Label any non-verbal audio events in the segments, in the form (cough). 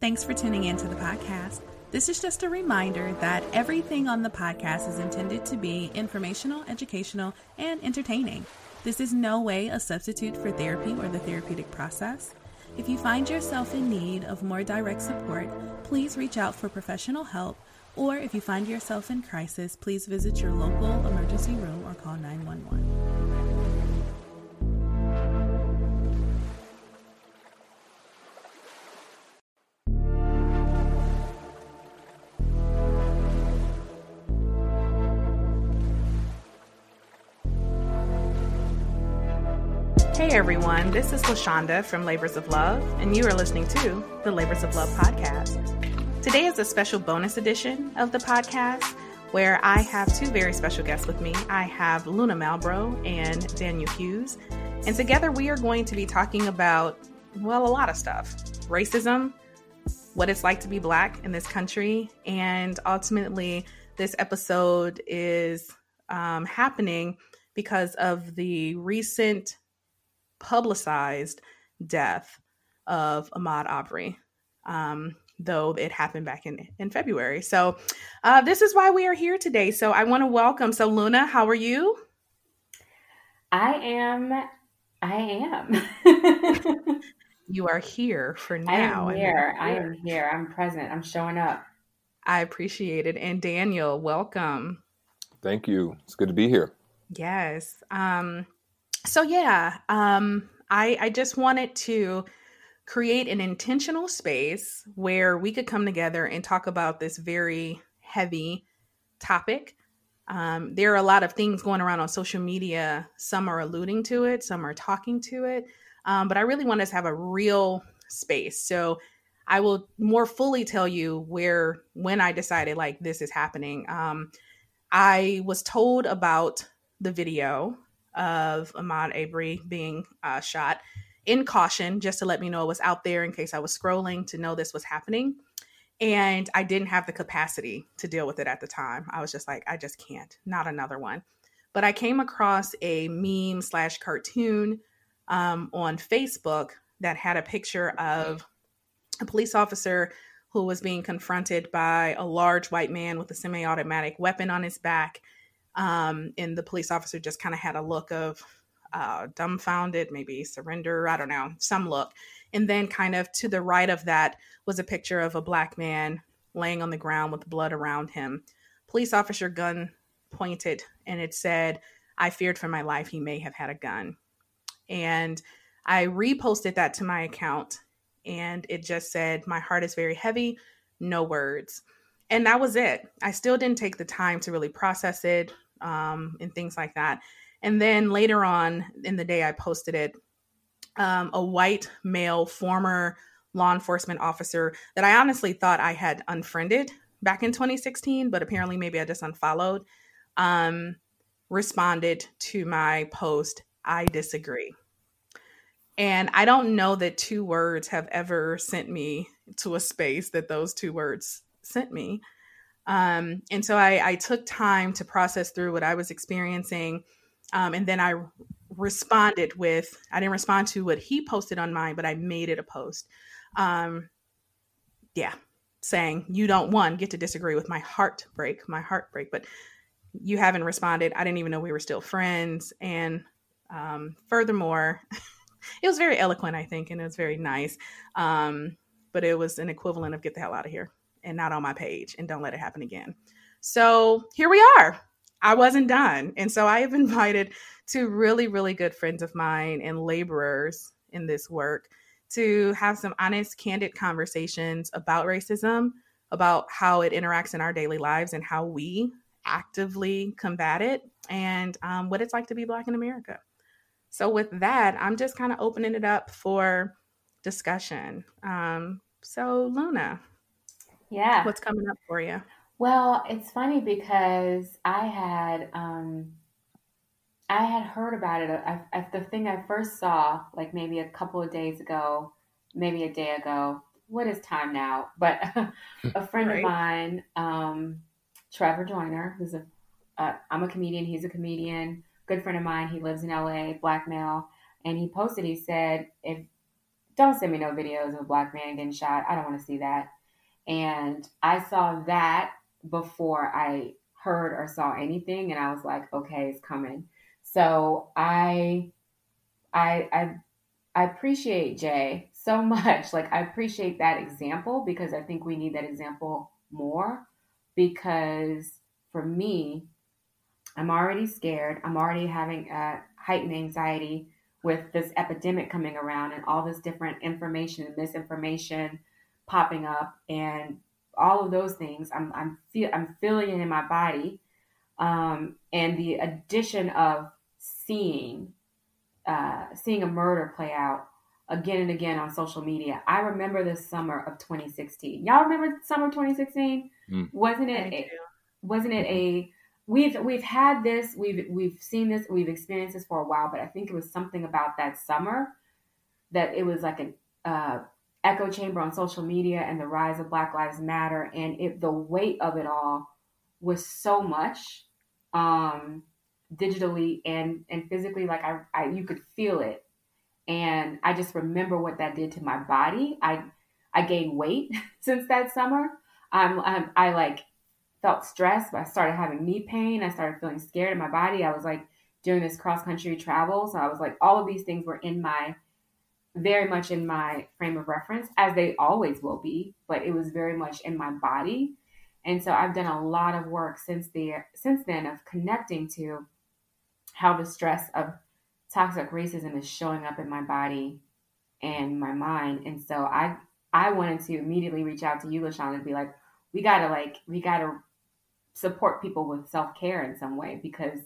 Thanks for tuning in to the podcast. This is just a reminder that everything on the podcast is intended to be informational, educational, and entertaining. This is no way a substitute for therapy or the therapeutic process. If you find yourself in need of more direct support, please reach out for professional help. Or if you find yourself in crisis, please visit your local emergency room or call 911. Hey everyone, this is La Shanda from Labors of Love, and you are listening to the Labors of Love podcast. Today is a special bonus edition of the podcast where I have two very special guests with me. I have Luna Malbroux and Daniel Hughes, and together we are going to be talking about, well, a lot of stuff racism, what it's like to be black in this country, and ultimately, this episode is um, happening because of the recent publicized death of Ahmaud Arbery, um, though it happened back in, in February. So, uh, this is why we are here today. So, I want to welcome. So, Luna, how are you? I am. I am. (laughs) you are here for now. I am here. I am here. I'm present. I'm showing up. I appreciate it. And Daniel, welcome. Thank you. It's good to be here. Yes. Um, so yeah, um, I I just wanted to create an intentional space where we could come together and talk about this very heavy topic. Um, there are a lot of things going around on social media. Some are alluding to it, some are talking to it. Um, but I really want us to have a real space. So I will more fully tell you where, when I decided like this is happening. Um, I was told about the video of Ahmaud Arbery being uh, shot in caution, just to let me know it was out there in case I was scrolling to know this was happening. And I didn't have the capacity to deal with it at the time. I was just like, I just can't, not another one. But I came across a meme slash cartoon um, on Facebook that had a picture of a police officer who was being confronted by a large white man with a semi automatic weapon on his back um, and the police officer just kind of had a look of uh, dumbfounded, maybe surrender, I don't know, some look. And then, kind of to the right of that, was a picture of a black man laying on the ground with blood around him. Police officer gun pointed, and it said, I feared for my life. He may have had a gun. And I reposted that to my account, and it just said, My heart is very heavy, no words. And that was it. I still didn't take the time to really process it, um, and things like that. And then later on in the day, I posted it. Um, a white male former law enforcement officer that I honestly thought I had unfriended back in 2016, but apparently maybe I just unfollowed, um, responded to my post, I disagree. And I don't know that two words have ever sent me to a space that those two words sent me. Um, and so I, I, took time to process through what I was experiencing. Um, and then I responded with, I didn't respond to what he posted on mine, but I made it a post. Um, yeah, saying, you don't, one, get to disagree with my heartbreak, my heartbreak, but you haven't responded. I didn't even know we were still friends. And um, furthermore, (laughs) it was very eloquent, I think, and it was very nice. Um, but it was an equivalent of get the hell out of here and not on my page and don't let it happen again. So here we are. I wasn't done. And so I have (laughs) invited two really, really good friends of mine and laborers in this work to have some honest, candid conversations about racism, about how it interacts in our daily lives and how we actively combat it, and um, what it's like to be Black in America. So, with that, I'm just kind of opening it up for discussion. Um, so, Luna, yeah. What's coming up for you? Well, it's funny because I had um I had heard about it. I, I, the thing I first saw, like maybe a couple of days ago, maybe a day ago. What is time now? But (laughs) a friend right. of mine, um, Trevor Joyner, who's a uh, I'm a comedian. He's a comedian. Good friend of mine. He lives in LA. Black male. And he posted. He said, "If don't send me no videos of a black man getting shot. I don't want to see that. And I saw that before I heard or saw anything, and I was like, okay, it's coming. So I, I, I, I appreciate Jay so (laughs) much. Like I appreciate that example because I think we need that example more. Because for me, I'm already scared. I'm already having a heightened anxiety with this epidemic coming around and all this different information and misinformation popping up and all of those things. I'm I'm feel I'm feeling it in my body, um, and the addition of seeing uh, seeing a murder play out again and again on social media. I remember the summer of 2016. Y'all remember summer 2016? Mm. Wasn't it? A, wasn't it a we've we've had this we've we've seen this we've experienced this for a while but i think it was something about that summer that it was like an uh, echo chamber on social media and the rise of black lives matter and it the weight of it all was so much um digitally and and physically like I, I you could feel it and i just remember what that did to my body i i gained weight (laughs) since that summer i'm, I'm i like felt stressed. I started having knee pain. I started feeling scared in my body. I was like doing this cross country travel. So I was like, all of these things were in my, very much in my frame of reference, as they always will be, but it was very much in my body. And so I've done a lot of work since the since then of connecting to how the stress of toxic racism is showing up in my body and my mind. And so I I wanted to immediately reach out to you, LaShawn, and be like, we gotta like we gotta support people with self care in some way because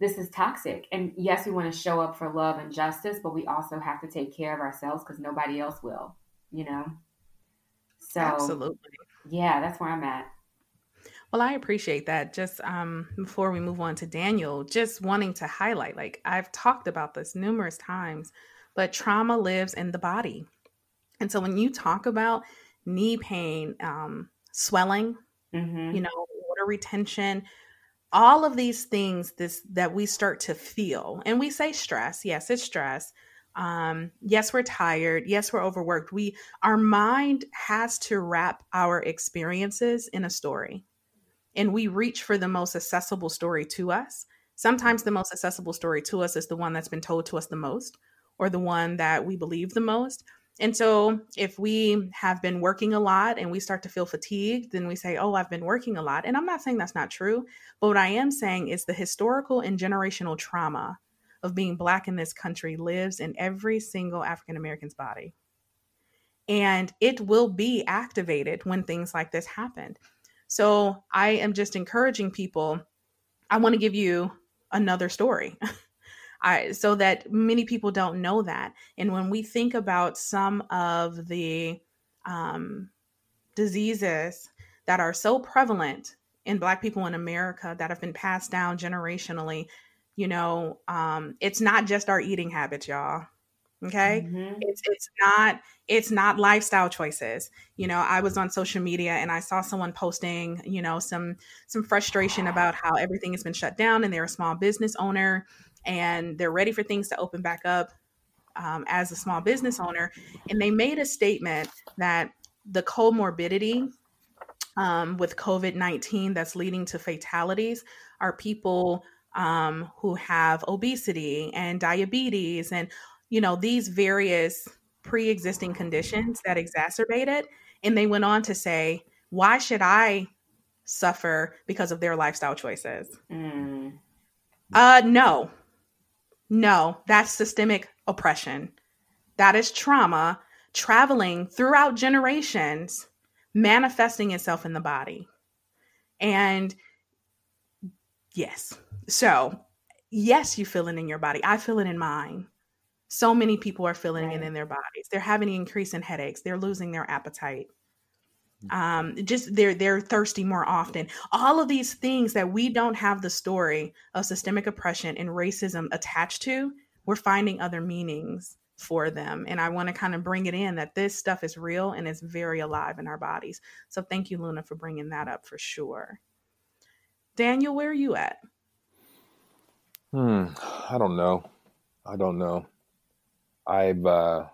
this is toxic. And yes, we want to show up for love and justice, but we also have to take care of ourselves because nobody else will, you know? So, absolutely. Yeah, that's where I'm at. Well, I appreciate that. Just um, before we move on to Daniel, just wanting to highlight like I've talked about this numerous times, but trauma lives in the body. And so when you talk about knee pain, um, swelling, mm-hmm. you know, water retention, all of these things this that we start to feel. And we say stress. Yes, it's stress. Um, yes, we're tired. Yes, we're overworked. We our mind has to wrap our experiences in a story. And we reach for the most accessible story to us. Sometimes the most accessible story to us is the one that's been told to us the most or the one that we believe the most. And so, if we have been working a lot and we start to feel fatigued, then we say, Oh, I've been working a lot. And I'm not saying that's not true, but what I am saying is the historical and generational trauma of being Black in this country lives in every single African American's body. And it will be activated when things like this happen. So, I am just encouraging people. I want to give you another story. (laughs) I, so that many people don't know that. And when we think about some of the um, diseases that are so prevalent in Black people in America that have been passed down generationally, you know, um, it's not just our eating habits, y'all. Okay, mm-hmm. it's it's not it's not lifestyle choices. You know, I was on social media and I saw someone posting, you know, some some frustration about how everything has been shut down and they're a small business owner and they're ready for things to open back up um, as a small business owner. And they made a statement that the comorbidity um, with COVID 19 that's leading to fatalities are people um, who have obesity and diabetes and, you know, these various pre existing conditions that exacerbate it. And they went on to say, why should I suffer because of their lifestyle choices? Mm. Uh, no, no, that's systemic oppression. That is trauma traveling throughout generations, manifesting itself in the body. And yes, so yes, you feel it in your body. I feel it in mine. So many people are feeling right. it in their bodies. They're having an increase in headaches. They're losing their appetite um just they're they're thirsty more often. All of these things that we don't have the story of systemic oppression and racism attached to we're finding other meanings for them. And i want to kind of bring it in that this stuff is real and it's very alive in our bodies. So thank you luna for bringing that up for sure. Daniel where are you at? Hmm i don't know. I don't know. I've uh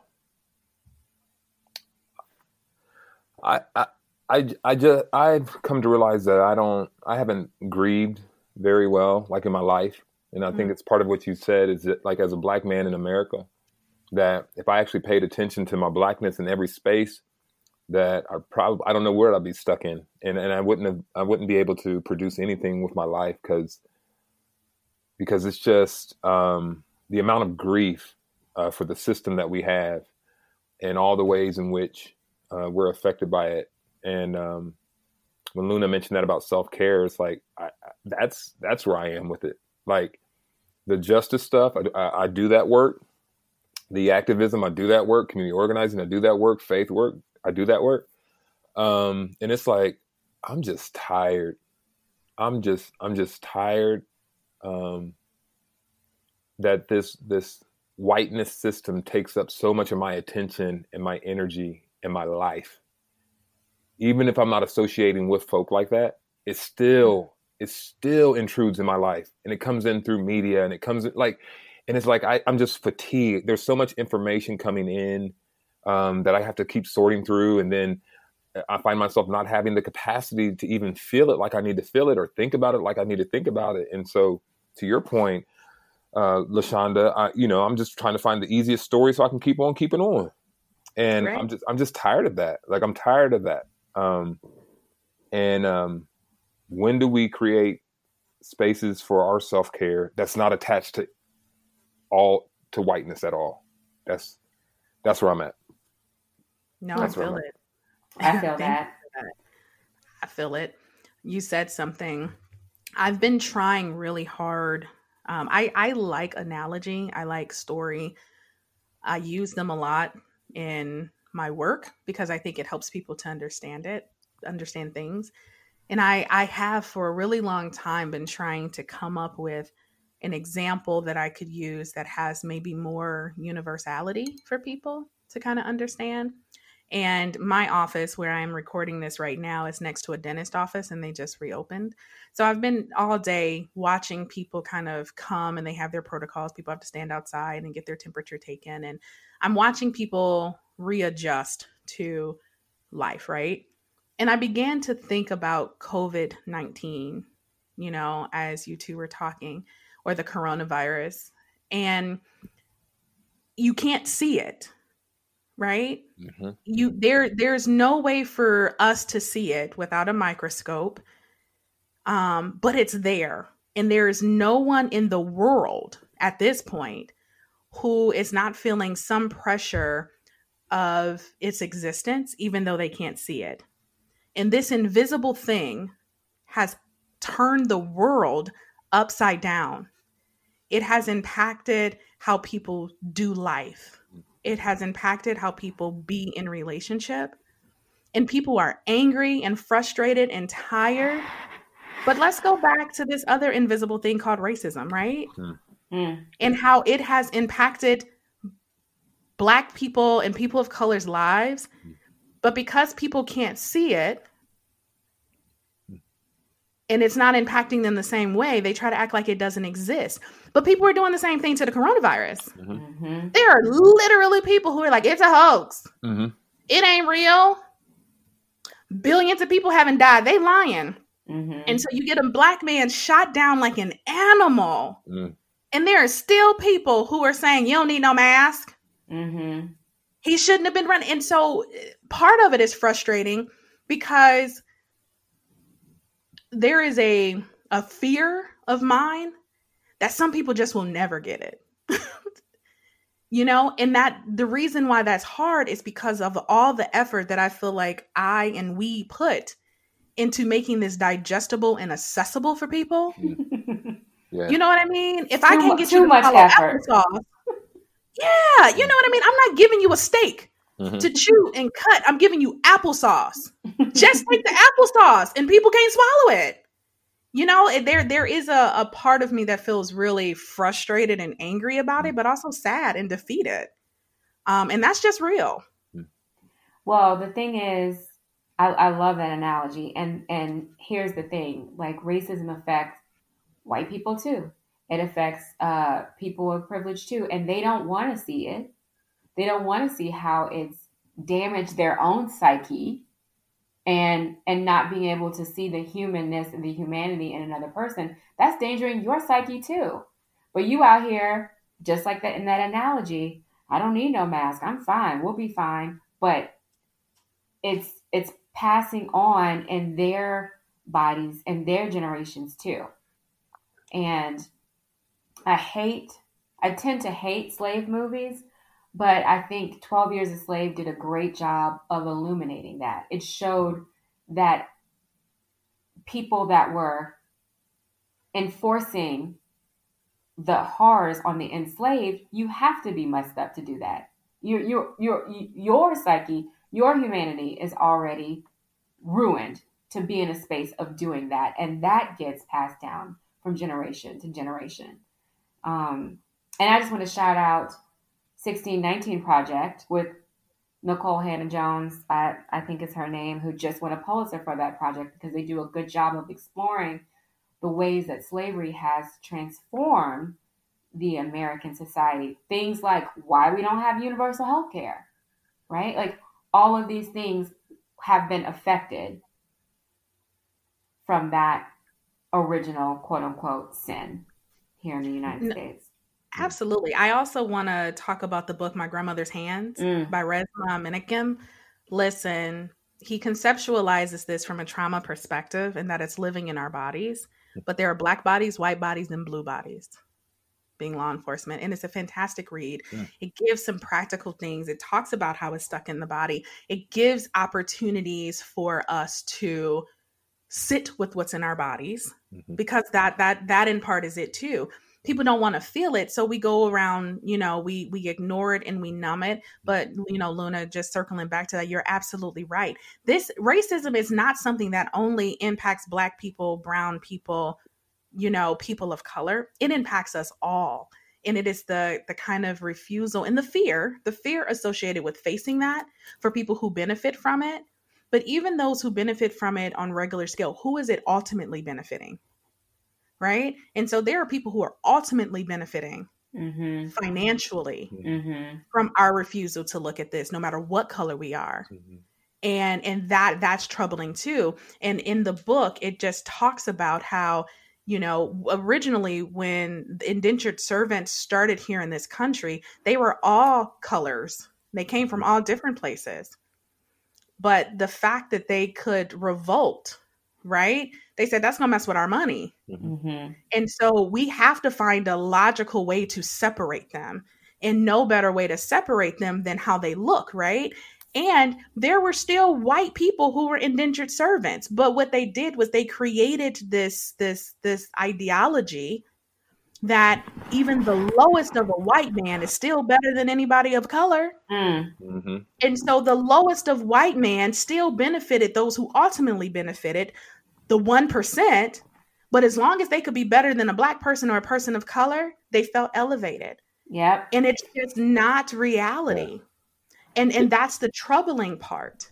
I, I, I, I just I've come to realize that I don't I haven't grieved very well like in my life, and I mm-hmm. think it's part of what you said is that like as a black man in America, that if I actually paid attention to my blackness in every space, that I probably I don't know where I'd be stuck in, and and I wouldn't have I wouldn't be able to produce anything with my life because because it's just um, the amount of grief uh, for the system that we have and all the ways in which uh, we're affected by it. And um, when Luna mentioned that about self care, it's like I, that's that's where I am with it. Like the justice stuff, I, I, I do that work. The activism, I do that work. Community organizing, I do that work. Faith work, I do that work. Um, and it's like I'm just tired. I'm just I'm just tired um, that this this whiteness system takes up so much of my attention and my energy and my life. Even if I'm not associating with folk like that, it still it still intrudes in my life, and it comes in through media, and it comes in like, and it's like I, I'm just fatigued. There's so much information coming in um, that I have to keep sorting through, and then I find myself not having the capacity to even feel it like I need to feel it or think about it like I need to think about it. And so, to your point, uh, La Shanda, I, you know, I'm just trying to find the easiest story so I can keep on keeping on. And right. I'm just, I'm just tired of that. Like I'm tired of that. Um, and um, when do we create spaces for our self care that's not attached to all to whiteness at all? That's that's where I'm at. No, that's I feel it. I (laughs) feel that. I feel it. You said something. I've been trying really hard um, I I like analogy. I like story. I use them a lot in my work because I think it helps people to understand it, understand things. And I I have for a really long time been trying to come up with an example that I could use that has maybe more universality for people to kind of understand. And my office, where I'm recording this right now, is next to a dentist office and they just reopened. So I've been all day watching people kind of come and they have their protocols. People have to stand outside and get their temperature taken. And I'm watching people readjust to life, right? And I began to think about COVID 19, you know, as you two were talking, or the coronavirus. And you can't see it right mm-hmm. you there there's no way for us to see it without a microscope um but it's there and there is no one in the world at this point who is not feeling some pressure of its existence even though they can't see it and this invisible thing has turned the world upside down it has impacted how people do life it has impacted how people be in relationship. And people are angry and frustrated and tired. But let's go back to this other invisible thing called racism, right? Mm. And how it has impacted Black people and people of color's lives. But because people can't see it, and it's not impacting them the same way, they try to act like it doesn't exist. But people are doing the same thing to the coronavirus. Mm-hmm. mm-hmm. There are literally people who are like, it's a hoax. Mm-hmm. It ain't real. Billions of people haven't died. They lying. Mm-hmm. And so you get a black man shot down like an animal. Mm. And there are still people who are saying, you don't need no mask. Mm-hmm. He shouldn't have been running. And so part of it is frustrating because there is a a fear of mine that some people just will never get it. (laughs) you know, and that the reason why that's hard is because of all the effort that I feel like I and we put into making this digestible and accessible for people. (laughs) Yeah. You know what I mean? If too I can't get too you to much effort. applesauce, yeah, you know what I mean. I'm not giving you a steak mm-hmm. to chew and cut. I'm giving you applesauce. Just take the applesauce, and people can't swallow it you know there there is a, a part of me that feels really frustrated and angry about it but also sad and defeated um and that's just real hmm. well the thing is I, I love that analogy and and here's the thing like racism affects white people too it affects uh people of privilege too and they don't want to see it. They don't want to see how it's damaged their own psyche and and not being able to see the humanness and the humanity in another person. That's endangering your psyche too. But you out here just like that in that analogy i don't need no mask. I'm fine. We'll be fine. But it's it's passing on in their bodies and their generations too. And i hate i tend to hate slave movies but I think 12 Years a Slave did a great job of illuminating that. It showed that people that were enforcing the horrors on the enslaved, you have to be messed up to do that. Your your your your psyche, your humanity is already ruined to be in a space of doing that, and that gets passed down from generation to generation. Um, and I just want to shout out 1619 Project with Nikole Hannah-Jones, I, I think is her name, who just won a Pulitzer for that project because they do a good job of exploring the ways that slavery has transformed the American society. Things like why we don't have universal health care, right? Like all of these things have been affected from that original quote unquote sin here in the United no. States. Absolutely. I also want to talk about the book My Grandmother's Hands mm. by Resmaa Menakem. Listen, he conceptualizes this from a trauma perspective and that it's living in our bodies, but there are black bodies, white bodies, and blue bodies being law enforcement. And it's a fantastic read. Yeah. It gives some practical things. It talks about how it's stuck in the body. It gives opportunities for us to sit with what's in our bodies mm-hmm. because that that that in part is it too. People don't want to feel it so we go around you know we we ignore it and we numb it. But you know luna just circling back to that you're absolutely right. This racism is not something that only impacts black people brown people you know people of color. It impacts us all. And it is the the kind of refusal and the fear the fear associated with facing that for people who benefit from it but even those who benefit from it on regular scale who is it ultimately benefiting right? And so there are people who are ultimately benefiting mm-hmm. financially mm-hmm. from our refusal to look at this, no matter what color we are. Mm-hmm. And and that that's troubling too. And in the book, it just talks about how you know, originally when indentured servants started here in this country, they were all colors. They came from all different places. But the fact that they could revolt, right? they said that's going to mess with our money. Mm-hmm. mm-hmm. And so we have to find a logical way to separate them. And no better way to separate them than how they look, right? And there were still white people who were indentured servants, but what they did was they created this this this ideology that even the lowest of a white man is still better than anybody of color. Mm. Mm-hmm. And so the lowest of white man still benefited those who ultimately benefited, the 1%, but as long as they could be better than a black person or a person of color, they felt elevated. Yep. And it's just not reality. And and that's the troubling part.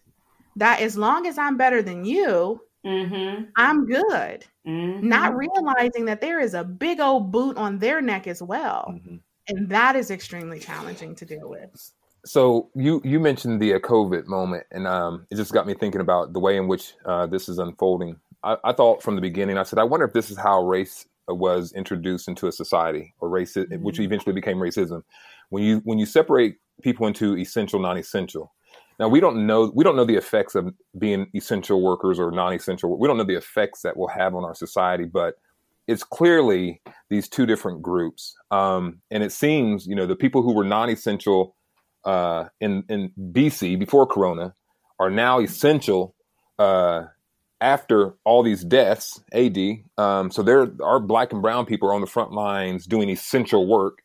That as long as I'm better than you, mm-hmm. I'm good. Mm-hmm. Not realizing that there is a big old boot on their neck as well. Mm-hmm. And that is extremely challenging to deal with. So you you mentioned the uh, COVID moment, and um, it just got me thinking about the way in which uh, this is unfolding I, I, thought from the beginning, I said, I wonder if this is how race was introduced into a society, or race, mm-hmm. which eventually became racism. When you when you separate people into essential, non-essential. Now we don't know we don't know the effects of being essential workers or non-essential. We don't know the effects that will have on our society, but it's clearly these two different groups. Um, and it seems, you know, the people who were non-essential uh, in in BC before Corona are now essential uh, after all these deaths, AD, um, so there our black and brown people are on the front lines doing essential work,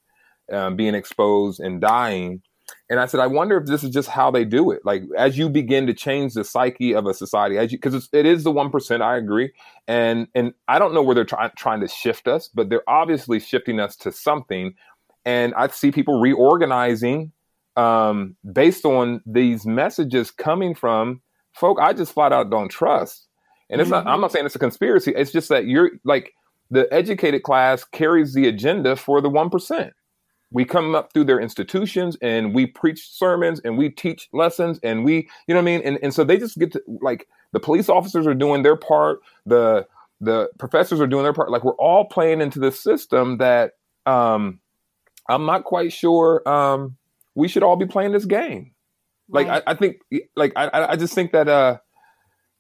um, being exposed and dying. And I said, I wonder if this is just how they do it. Like as you begin to change the psyche of a society, as you because it is the one percent. I agree, and and I don't know where they're trying trying to shift us, but they're obviously shifting us to something. And I see people reorganizing um, based on these messages coming from folk I just flat out don't trust. And it's mm-hmm. not, I'm not saying it's a conspiracy. It's just that you're like the educated class carries the agenda for the 1%. We come up through their institutions and we preach sermons and we teach lessons and we you know what i mean? And, and so they just get to like the police officers are doing their part the the professors are doing their part. Like we're all playing into the system that um i'm not quite sure um we should all be playing this game. Like Right. I, I think like I, I just think that uh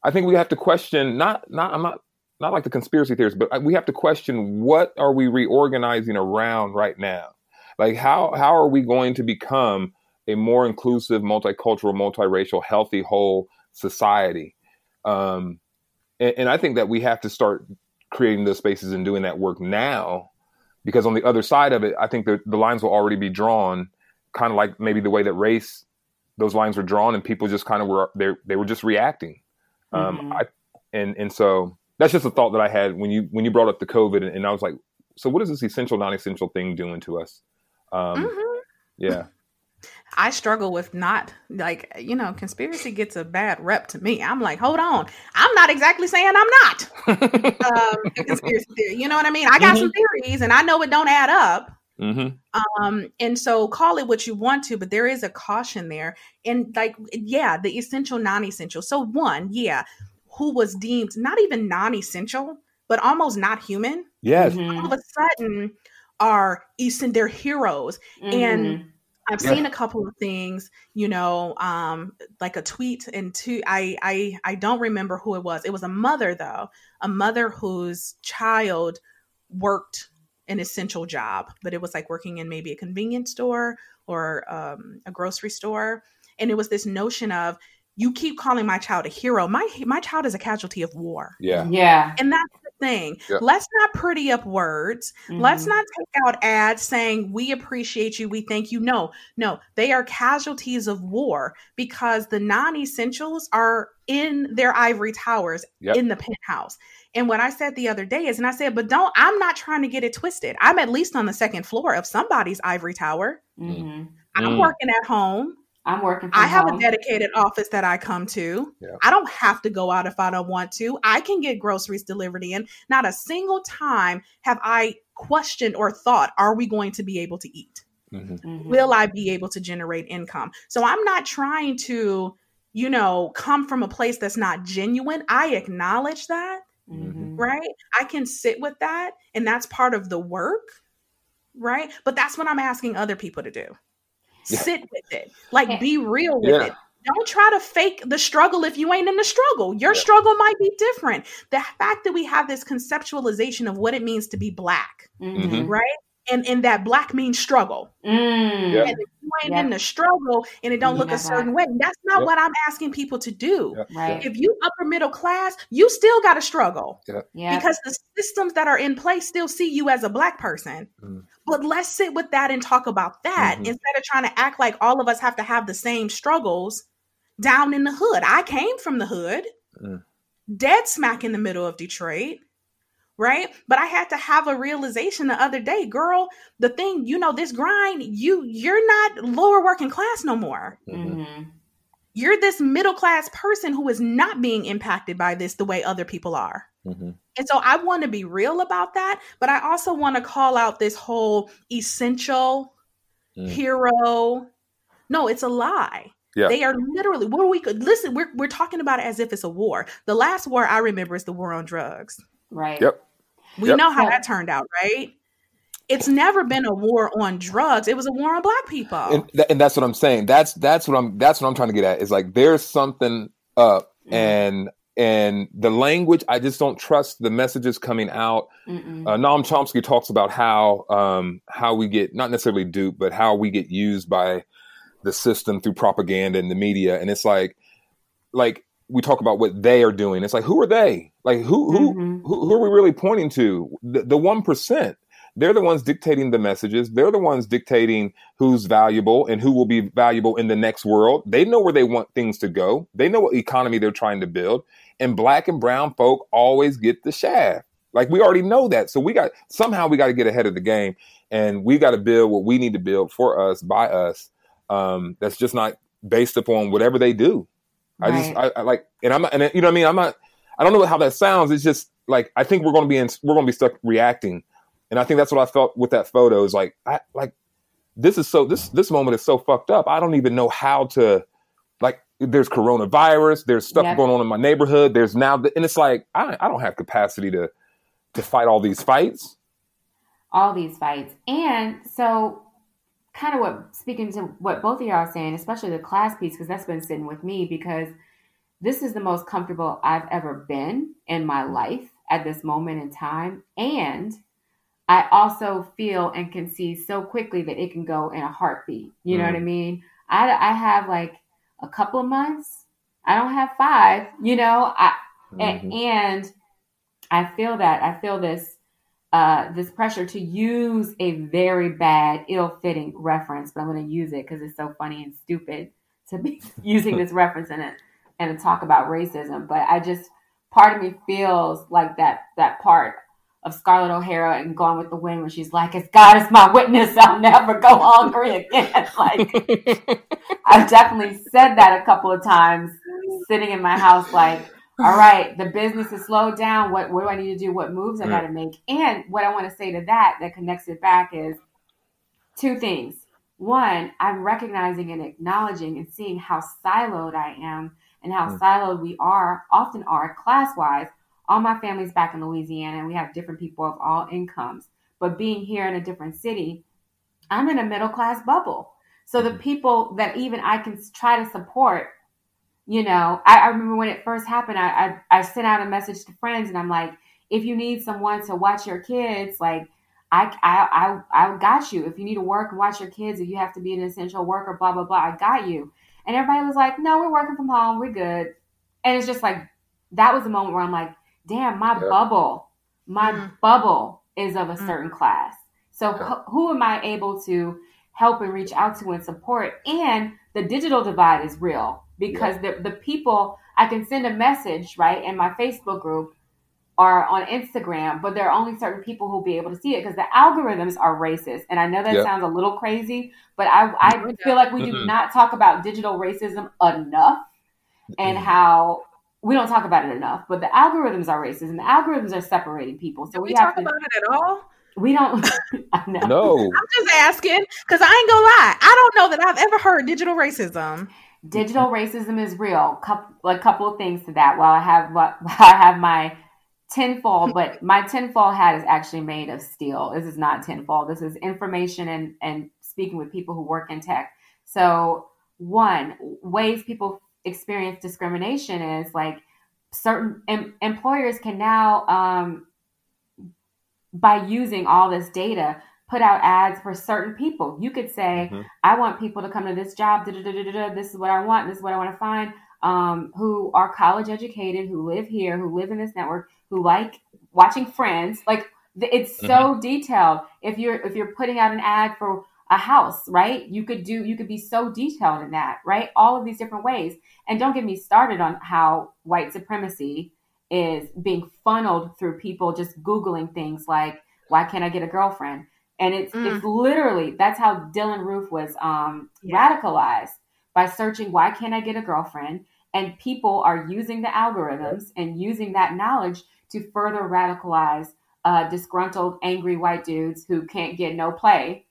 i think we have to question not not i'm not not like the conspiracy theorists but we have to question what are we reorganizing around right now like how how are we going to become a more inclusive multicultural multiracial healthy whole society? Um and, and i think that we have to start creating those spaces and doing that work now because on the other side of it i think the, the lines will already be drawn kind of like maybe the way that race those lines were drawn and people just kind of were they they were just reacting. Um Mhm. i and and so that's just a thought that i had when you when you brought up the covid and, and i was like so what is this essential non-essential thing doing to us um Mhm. yeah I struggle with not like you know conspiracy gets a bad rep to me. I'm like, hold on, I'm not exactly saying I'm not (laughs) um, a conspiracy theory. You know what I mean? I got some theories, and I know it don't add up. hmm Um, and so call it what you want to, but there is a caution there. And like, yeah, the essential, non-essential. So one, yeah, who was deemed not even non-essential, but almost not human, yes Mhm. all of a sudden are essen- they're heroes. And Mhm. I've Yeah. seen a couple of things, you know, um, like a tweet and two. I I I don't remember who it was. It was a mother though, a mother whose child worked an essential job, but it was like working in maybe a convenience store or um, a grocery store, and it was this notion of you keep calling my child a hero. My my child is a casualty of war, yeah yeah. and that's the thing. Yeah. Let's not pretty up words. Let's Mhm. not take out ads saying we appreciate you, we thank you. No, no, they are casualties of war because the non essentials are in their ivory towers Yep. in the penthouse. And what I said the other day is, and I said, but don't, I'm not trying to get it twisted. I'm at least on the second floor of somebody's ivory tower. Mhm. I'm Mm. working at home. I'm working. From I have a dedicated office that I come to. Yeah. I don't have to go out if I don't want to. I can get groceries delivered in. Not a single time have I questioned or thought, are we going to be able to eat? Mhm. Mhm. Will I be able to generate income? So I'm not trying to, you know, come from a place that's not genuine. I acknowledge that, Mhm. right? I can sit with that, and that's part of the work, right? But that's what I'm asking other people to do. Yeah. Sit with it. Like be real with Yeah. it. Don't try to fake the struggle if you ain't in the struggle. Your Yeah. struggle might be different. The fact that we have this conceptualization of what it means to be black, Mhm. right? And and that black means struggle. Mm. Yeah. And if you ain't Yeah. in the struggle and it don't You're look a not certain way, that's not Yep. what I'm asking people to do. Yep. Right. If you upper middle class, you still got to struggle Yeah. because the systems that are in place still see you as a black person. Mm. But let's sit with that and talk about that Mhm. instead of trying to act like all of us have to have the same struggles down in the hood. I came from the hood, Mm. dead smack in the middle of Detroit. Right. But I had to have a realization the other day, girl, the thing, you know, this grind, you you're not lower working class no more. Mhm. Mhm. You're this middle class person who is not being impacted by this the way other people are. Mhm. And so I want to be real about that, but I also want to call out this whole essential Mm. hero. No, it's a lie. Yeah. They are literally what we could listen, we're we're talking about it as if it's a war. The last war I remember is the war on drugs. Right. Yep. We Yep. know how that turned out, right? It's never been a war on drugs. It was a war on black people. and, th- and that's what I'm saying. That's that's what I'm that's what I'm trying to get at. Is like there's something up, Mhm. and and the language. I just don't trust the messages coming out. Mm-mm. Uh, Noam Chomsky talks about how um, how we get not necessarily duped, but how we get used by the system through propaganda and the media. And it's like like we talk about what they are doing. It's like who are they? Like who who Mhm. who, who are we really pointing to? The one percent. They're the ones dictating the messages. They're the ones dictating who's valuable and who will be valuable in the next world. They know where they want things to go. They know what economy they're trying to build. And black and brown folk always get the shaft. Like we already know that. So we got somehow we got to get ahead of the game and we got to build what we need to build for us by us. Um, that's just not based upon whatever they do. I just I, I like and I'm not and you know what I mean I'm not I don't know how that sounds. It's just like I think we're going to be in we're going to be stuck reacting, and I think that's what I felt with that photo. Is like I like this is so this this moment is so fucked up. I don't even know how to like. There's coronavirus. There's stuff Yep. going on in my neighborhood. There's now, and it's like I I don't have capacity to to fight all these fights. all these fights. And so, kind of what speaking to what both of y'all are saying, especially the class piece, because that's been sitting with me because this is the most comfortable I've ever been in my life at this moment in time. And I also feel and can see so quickly that it can go in a heartbeat. You know what I mean? I, I have like a couple of months. I don't have five, you know, I, a- Mhm. and I feel that I feel this uh, this pressure to use a very bad, ill-fitting reference, but I'm going to use it because it's so funny and stupid to be (laughs) using this reference in it and to talk about racism. But I just part of me feels like that that part of Scarlett O'Hara and Gone with the Wind when she's like, "As God is my witness, I'll never go hungry again." (laughs) like (laughs) I've definitely said that a couple of times sitting in my house, like, all right, the business is slowed down. What what do I need to do? What moves I got to make? And what I want to say to that that connects it back is two things. One, I'm recognizing and acknowledging and seeing how siloed I am and how Mm. siloed we are, often are class wise. All my family's back in Louisiana and we have different people of all incomes. But being here in a different city, I'm in a middle class bubble. So the Mhm. people that even I can try to support, you know, I, I remember when it first happened, I, I, I sent out a message to friends and I'm like, if you need someone to watch your kids, like, I, I, I, I got you. If you need to work and watch your kids, if you have to be an essential worker, blah, blah, blah, I got you. And everybody was like, no, we're working from home. We're good. And it's just like, that was the moment where I'm like, damn, my Yeah. bubble, my Mm. bubble is of a Mm. certain class. So Yeah. wh- who am I able to help and reach out to and support? And the digital divide is real because the, the people I can send a message, right, in my Facebook group or on Instagram, but there are only certain people who'll be able to see it because the algorithms are racist. And I know that Yeah. sounds a little crazy, but I, I No, it feel like we do Mm-mm. not talk about digital racism enough and how we don't talk about it enough. But the algorithms are racist and the algorithms are separating people. So we, we have talk to. about it at all? We don't. (laughs) Know. No, I'm just asking because I ain't gonna lie. I don't know that I've ever heard digital racism. digital racism is real. Couple, a couple of things to that. While I have while (laughs) I have my tinfoil, but my tinfoil hat is actually made of steel. This is not tinfoil. This is information and and speaking with people who work in tech. So one ways people experience discrimination is like certain em- employers can now um, by using all this data put out ads for certain people you could say Mhm. I want people to come to this job. This is what I want. This is what I want to find. Um, who are college educated, who live here, who live in this network, who like watching Friends. Like it's so detailed. If you're if you're putting out an ad for a house, right? You could do you could be so detailed in that, right? All of these different ways. And don't get me started on how white supremacy is being funneled through people just googling things like why can't I get a girlfriend? And it's Mm. it's literally that's how Dylann Roof was um, Yeah. radicalized by searching why can't I get a girlfriend? And people are using the algorithms and using that knowledge to further radicalize uh, disgruntled, angry white dudes who can't get no play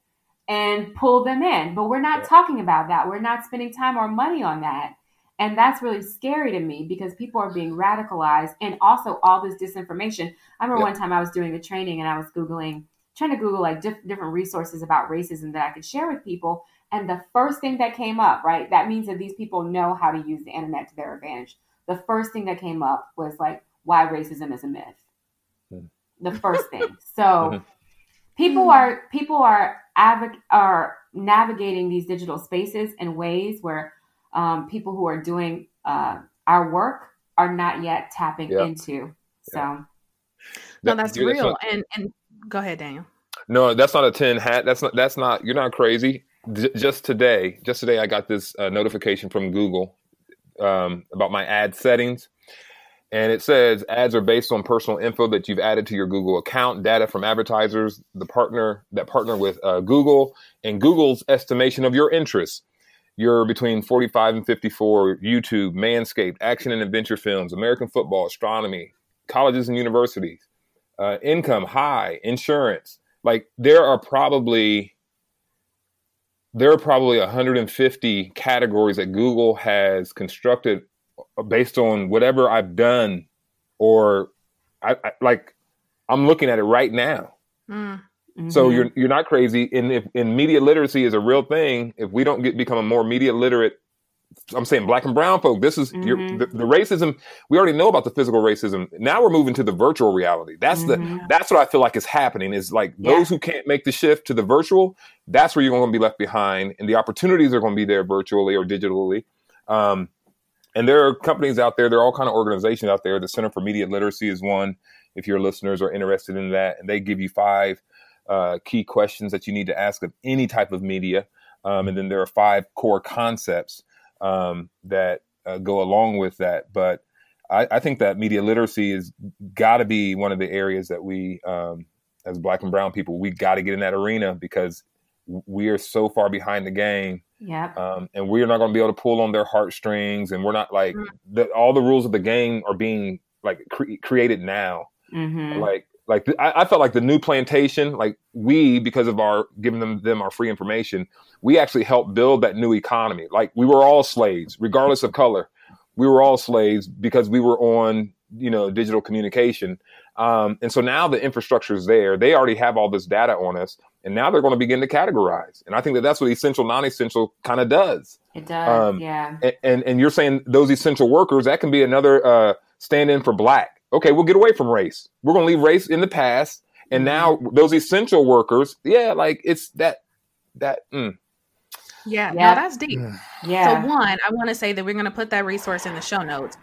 and pull them in. But we're not Yeah. talking about that. We're not spending time or money on that. And that's really scary to me because people are being radicalized and also all this disinformation. I remember Yeah. one time I was doing a training and I was Googling, trying to Google like diff- different resources about racism that I could share with people. And the first thing that came up, right, that means that these people know how to use the internet to their advantage. The first thing that came up was like why racism is a myth. Hmm. The first thing. (laughs) So Mhm. people Hmm. are people are advoc- are navigating these digital spaces in ways where um, people who are doing uh, our work are not yet tapping Yeah. into. So No, that's dude, real. not- and and go ahead, Daniel. no, that's not a tin hat. That's not. That's not. You're not crazy. J- just today, just today, I got this uh, notification from Google um, about my ad settings, and it says ads are based on personal info that you've added to your Google account, data from advertisers, the partner that partner with uh, Google, and Google's estimation of your interests. You're between 45 and 54, YouTube, Manscaped, action and adventure films, American football, astronomy, colleges and universities, uh, income high, insurance. Like there are probably there are probably 150 categories that Google has constructed based on whatever I've done, or I, I like I'm looking at it right now. Mm. Mm-hmm. So you're you're not crazy. And if and media literacy is a real thing, if we don't get become a more media literate, I'm saying black and brown folk. This is mm-hmm. the, the, racism. We already know about the physical racism. Now we're moving to the virtual reality. That's mm-hmm. the that's what I feel like is happening. Is like yeah. those who can't make the shift to the virtual. That's where you're going to be left behind, and the opportunities are going to be there virtually or digitally. Um, and there are companies out there. There are all kind of organizations out there. The Center for Media Literacy is one. If your listeners are interested in that, and they give you five uh, key questions that you need to ask of any type of media. Um, and then there are five core concepts um, that uh, go along with that. But I, I think that media literacy has got to be one of the areas that we, um, as Black and Brown people, we got to get in that arena because we are so far behind the game. Yeah. Um, and we're not going to be able to pull on their heartstrings. And we're not like mm-hmm. the, all the rules of the game are being like cre- created now. Mm-hmm. Like like I, I, felt like the new plantation like we because of our giving them them our free information we actually helped build that new economy. Like we were all slaves regardless of color. We were all slaves because we were on you know digital communication. Um, and so now the infrastructure is there. They already have all this data on us and now they're going to begin to categorize. And i think that that's what essential non-essential kind of does. It does um, yeah. and, and, and you're saying those essential workers that can be another uh, stand in for black okay, we'll get away from race. We're going to leave race in the past. And mm-hmm. now those essential workers, yeah, like it's that, that, mm. Yeah, yeah, no, that's deep. Yeah. (sighs) So one, I want to say that we're going to put that resource in the show notes.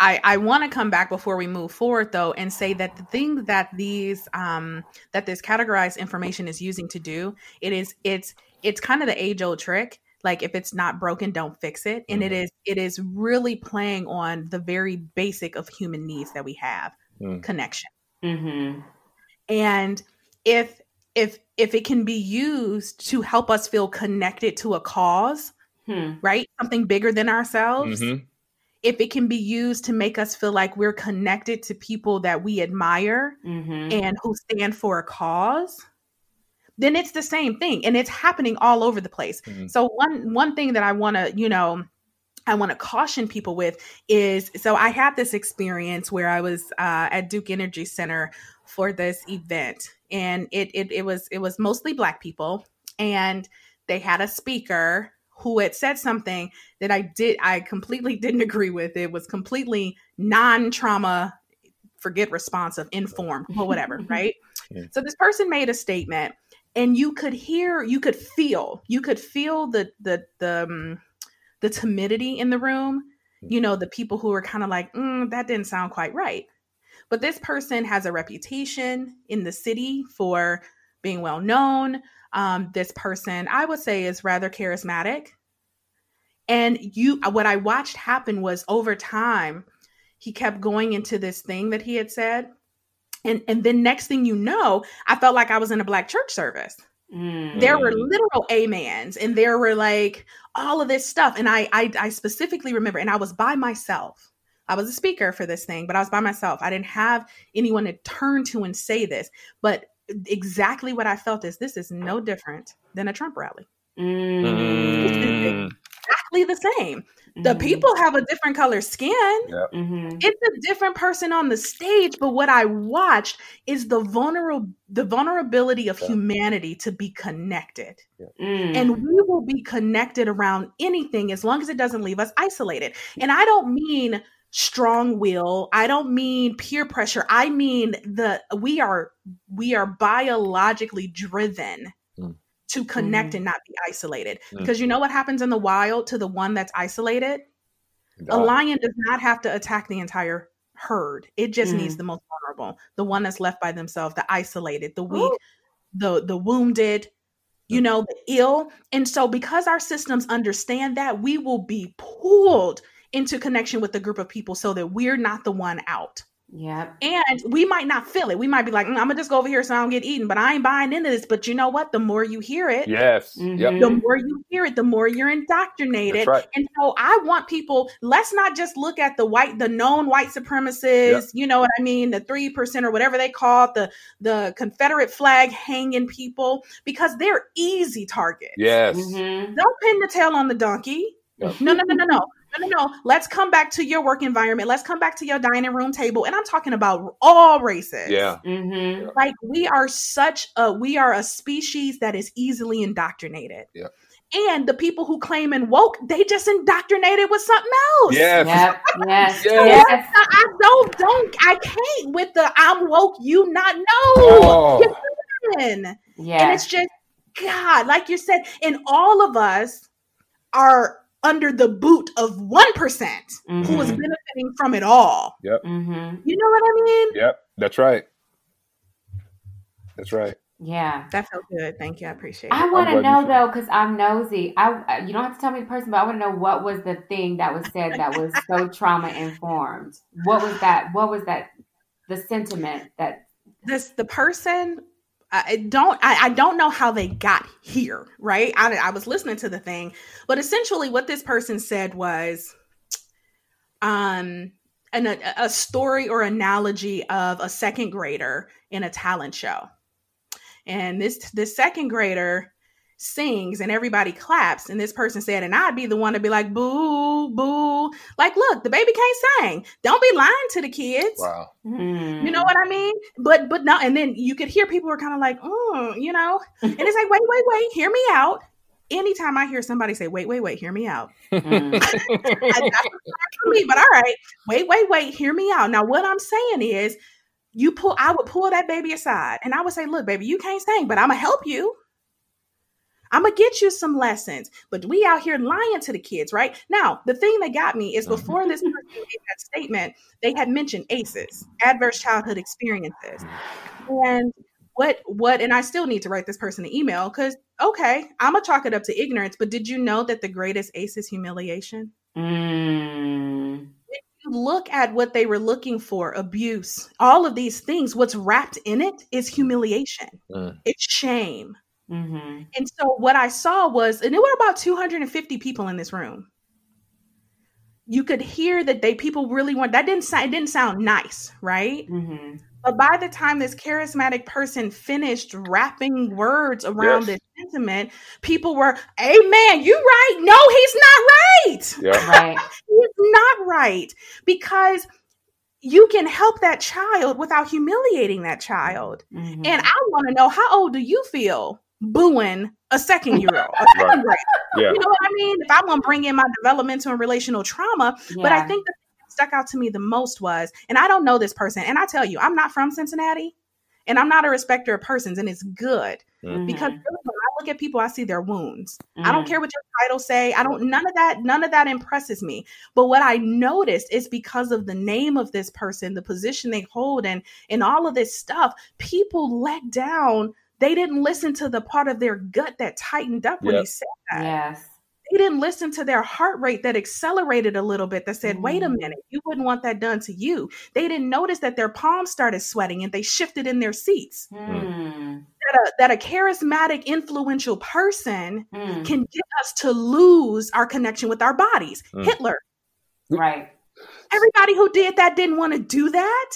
I, I want to come back before we move forward though and say that the thing that these um that this categorized information is using to do it is it's it's kind of the age old trick like if it's not broken don't fix it and mm-hmm. it is it is really playing on the very basic of human needs that we have mm. connection mm-hmm. and if if if it can be used to help us feel connected to a cause hmm. right something bigger than ourselves mm-hmm. if it can be used to make us feel like we're connected to people that we admire mm-hmm. and who stand for a cause then it's the same thing and it's happening all over the place. Mm-hmm. So one one thing that I want to, you know, I want to caution people with is so I had this experience where I was uh, at Duke Energy Center for this event and it, it it was it was mostly black people and they had a speaker who had said something that I did I completely (laughs) didn't agree with. It was completely non-trauma forget responsive, informed, or whatever, (laughs) right? Yeah. So this person made a statement and you could hear you could feel you could feel the the the um, the timidity in the room you know the people who are kind of like mm, that didn't sound quite right. But this person has a reputation in the city for being well known. Um, this person i would say is rather charismatic. And you what i watched happen was over time he kept going into this thing that he had said and and then next thing you know, I felt like I was in a black church service. Mm. There were mm. literal amens and there were like all of this stuff. And I, I I specifically remember, and I was by myself. I was a speaker for this thing, but I was by myself. I didn't have anyone to turn to and say this. But exactly what I felt is this is no different than a Trump rally. Mm. Exactly the same. The mm-hmm. people have a different color skin. Yep. Mm-hmm. It's a different person on the stage, but what I watched is the vulnerable the vulnerability of humanity to be connected. Mm. And we will be connected around anything as long as it doesn't leave us isolated. And I don't mean strong will. I don't mean peer pressure. I mean the we are we are biologically driven to connect mm and not be isolated. mm Because you know what happens in the wild to the one that's isolated? God. A lion does not have to attack the entire herd. It just mm needs the most vulnerable, the one that's left by themselves, the isolated, the weak, Ooh. the the wounded, you mm. know, the ill. And so because our systems understand that, we will be pulled into connection with a group of people so that we're not the one out. Yep. And we might not feel it. We might be like, mm, I'm gonna just go over here so I don't get eaten, but I ain't buying into this. But you know what? The more you hear it, Yes. Mhm. Yep. the more you hear it, the more you're indoctrinated. That's right. And so I want people, let's not just look at the white, the known white supremacists, you know what I mean, the three percent or whatever they call it, the the Confederate flag hanging people, because they're easy targets. Yes. Mhm. Don't pin the tail on the donkey. Yep. No, no, no, no, no. No, no, no. Let's come back to your work environment. Let's come back to your dining room table. And I'm talking about all races. Yeah. Mhm. Like we are such a we are a species that is easily indoctrinated. Yeah. And the people who claim and woke, they just indoctrinated with something else. Yes. Yep. Yes. (laughs) Yes. Yes. I, I don't don't I can't with the I'm woke, you not know. Oh. You're. And it's just God, like you said, and all of us are under the boot of one who is Mhm. benefiting from it all. Mhm. You know what I mean? Yep. That's right. That's right. Yeah. That felt good. Thank you. I appreciate it. I want to know though, because I'm nosy. I you don't have to tell me the person, but I want to know what was the thing that was said that was so (laughs) trauma informed. What was that? What was that? The sentiment that. This the person. I don't. I, I don't know how they got here. Right. I, I was listening to the thing, but essentially, what this person said was, um, an, a, a story or analogy of a second grader in a talent show, and this this second grader sings and everybody claps and this person said and i'd be the one to be like boo boo like look the baby can't sing don't be lying to the kids Wow. Hmm. you know what I mean? But but no, and then you could hear people were kind of like, oh, you know, (laughs) and it's like, wait, wait, wait, hear me out. Anytime I hear somebody say, wait, wait, wait, hear me out, (laughs) Mm. I- (laughs) that's hard for me. But all right, wait, wait, wait, hear me out. Now, what I'm saying is, you pull, I would pull that baby aside, and I would say, look, baby, you can't sing, but I'm gonna help you. I'm gonna get you some lessons, but we out here lying to the kids, right? Now, the thing that got me is before this person made that statement, they had mentioned ACEs, adverse childhood experiences, and what what and I still need to write this person an email because okay, I'm gonna chalk it up to ignorance, but did you know that the greatest ACE is humiliation? Mm. You look at what they were looking for, abuse, all of these things. What's wrapped in it is humiliation. Mm. It's shame. Hmm And so what I saw was, and there were about 250 people in this room. You could hear that they people really want that didn't sound it didn't sound nice, right? hmm But by the time this charismatic person finished wrapping words around Yes. this sentiment, people were, Amen, you right. No, he's not right. Yeah. (laughs) Right. He's not right. Because you can help that child without humiliating that child. Mhm. And I want to know how old do you feel booing a second year old? a (laughs) Right. (laughs) second? Yeah. You know what I mean? If I'm gonna bring in my developmental and relational trauma, but I think the thing that stuck out to me the most was, and I don't know this person, and I tell you, I'm not from Cincinnati, and I'm not a respecter of persons, and it's good Mhm. because really, when I look at people, I see their wounds. I don't Mhm. care what your title say. I don't. None of that. None of that impresses me. But what I noticed is because of the name of this person, the position they hold, and and all of this stuff, people let down. They didn't listen to the part of their gut that tightened up when Yep. he said that Yes. they didn't listen to their heart rate that accelerated a little bit that said wait a Mm. minute you wouldn't want that done to you they didn't notice that their palms started sweating and they shifted in their seats Mm. that a, that a charismatic influential person Mm. can get us to lose our connection with our bodies Mm. hitler Right. everybody who did that didn't want to do that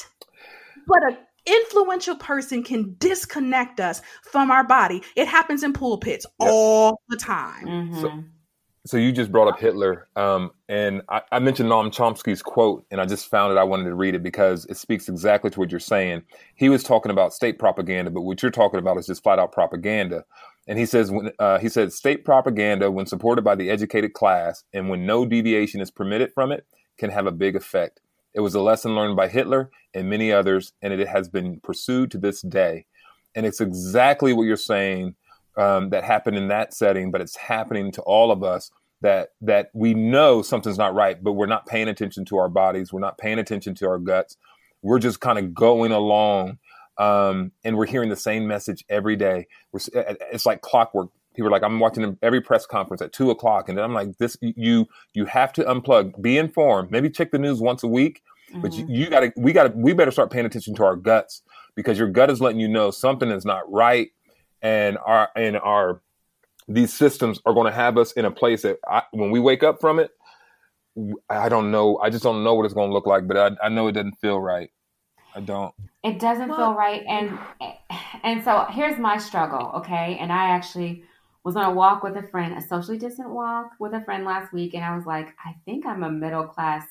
but a influential person can disconnect us from our body it happens in pulpits Yep. all the time Mhm. So you just brought up Hitler, um, and I, I mentioned Noam Chomsky's quote, and I just found it. I wanted to read it because it speaks exactly to what you're saying. He was talking about state propaganda, but what you're talking about is just flat out propaganda. And he says, when uh, he said, state propaganda, when supported by the educated class, and when no deviation is permitted from it, can have a big effect. It was a lesson learned by Hitler and many others, and it has been pursued to this day. And it's exactly what you're saying um, that happened in that setting, but it's happening to all of us that that we know something's not right, but we're not paying attention to our bodies, we're not paying attention to our guts. We're just kind of going along, um, and we're hearing the same message every day. We're, it's like clockwork. People are like, I'm watching every press conference at two o'clock, and then I'm like, this you you have to unplug, be informed, maybe check the news once a week, Mm-hmm. But you, you got to, we got to, we better start paying attention to our guts because your gut is letting you know something is not right, and our and our these systems are going to have us in a place that I, when we wake up from it, I don't know. I just don't know what it's going to look like, but I, I know it doesn't feel right. I don't. It doesn't well, feel right, and and so here's my struggle. Okay, and I actually was on a walk with a friend, a socially distant walk with a friend last week, and I was like, I think I'm a middle class.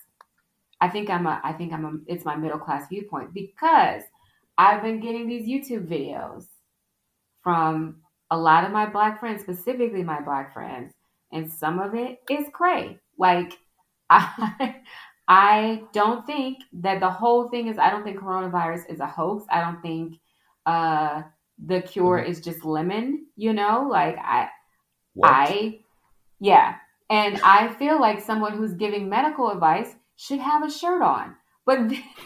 I think I'm a. I think I'm a. It's my middle class viewpoint because I've been getting these YouTube videos from a lot of my black friends, specifically my black friends, and some of it is cray. Like (laughs) I I don't think that the whole thing is I don't think coronavirus is a hoax. I don't think uh the cure mm-hmm. is just lemon, you know? Like I what? I yeah. And I feel like someone who's giving medical advice should have a shirt on. But (laughs)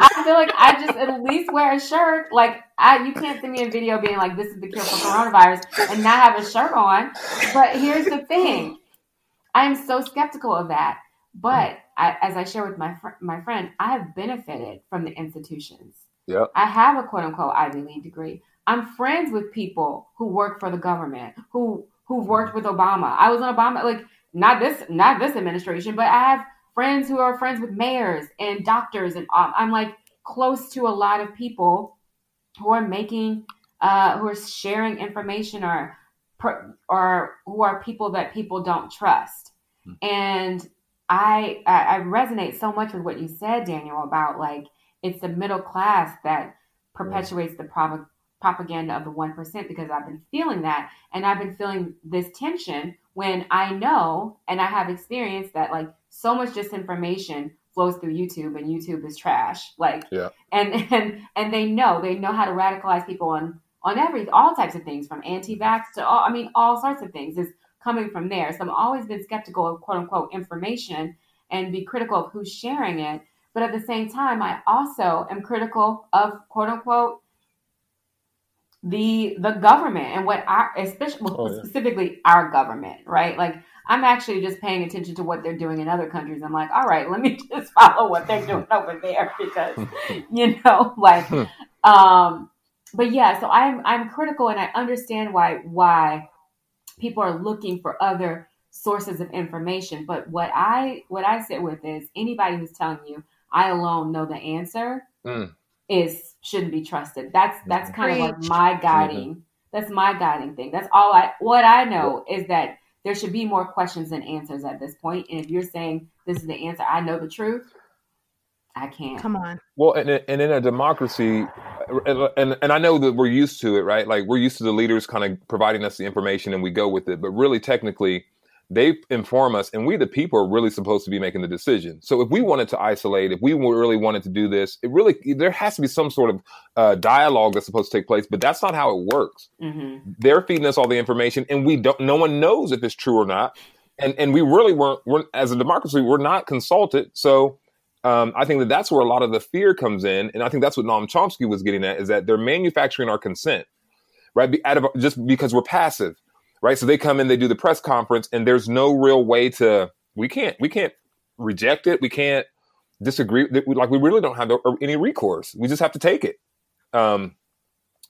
I feel like I just at least wear a shirt. Like I, you can't send me a video being like, "This is the cure for coronavirus," and not have a shirt on. But here's the thing: I am so skeptical of that. But I, as I share with my fr- my friend, I have benefited from the institutions. Yeah, I have a quote unquote Ivy League degree. I'm friends with people who work for the government, who who've worked with Obama. I was on Obama, like not this not this administration, but I have friends who are friends with mayors and doctors, and um, I'm like close to a lot of people who are making, uh, who are sharing information or or who are people that people don't trust. Mm-hmm. And I, I I resonate so much with what you said, Daniel, about like it's the middle class that perpetuates the prop- propaganda of the 1% because I've been feeling that. And I've been feeling this tension when I know and I have experienced that like so much disinformation flows through YouTube and YouTube is trash. Like, yeah. and, (laughs) and, and they know, they know how to radicalize people on, on every, all types of things from anti-vax to all, I mean, all sorts of things is coming from there. So I've always been skeptical of quote unquote information and be critical of who's sharing it. But at the same time, I also am critical of quote unquote the the government and what our especially oh, yeah. specifically our government, right? Like I'm actually just paying attention to what they're doing in other countries. I'm like, all right, let me (laughs) just follow what they're doing (laughs) over there because you know, (laughs) like hmm. um but yeah, so I'm I'm critical and I understand why why people are looking for other sources of information. But what I what I sit with is anybody who's telling you I alone know the answer. Mm is shouldn't be trusted. That's that's kind Preach. of like my guiding. Mm-hmm. That's my guiding thing. That's all I what I know is that there should be more questions than answers at this point. And if you're saying this is the answer, I know the truth. I can't. Come on. Well, and, and in a democracy, and, and, and I know that we're used to it, right? Like we're used to the leaders kind of providing us the information and we go with it. But really, technically, they inform us and we the people are really supposed to be making the decision. So if we wanted to isolate if we really wanted to do this it really there has to be some sort of uh, dialogue that's supposed to take place but that's not how it works. Mm-hmm. they're feeding us all the information and we don't no one knows if it's true or not. And and we really weren't we're, as a democracy we're not consulted. So um, I think that that's where a lot of the fear comes in, and I think that's what Noam Chomsky was getting at: is that they're manufacturing our consent, right? Out of just because we're passive right? So they come in, they do the press conference, and there's no real way to we can't we can't reject it, we can't disagree. Like we really don't have any recourse. We just have to take it. Um,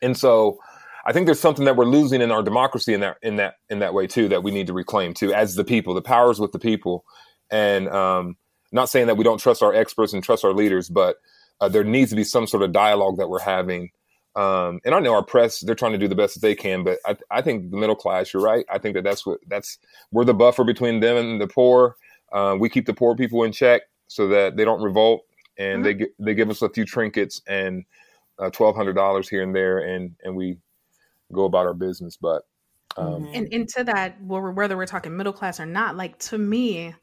and so I think there's something that we're losing in our democracy in that in that in that way too that we need to reclaim too as the people. The powers with the people, and um, not saying that we don't trust our experts and trust our leaders, but uh, there needs to be some sort of dialogue that we're having um, and I know our press, they're trying to do the best that they can, but I, I, think the middle class, you're right. I think that that's what that's, we're the buffer between them and the poor. Uh, we keep the poor people in check so that they don't revolt and mm-hmm. they, they give us a few trinkets and uh, $1,200 here and there and, and we go about our business. But, um, and, and to that, whether we're talking middle class or not, like to me,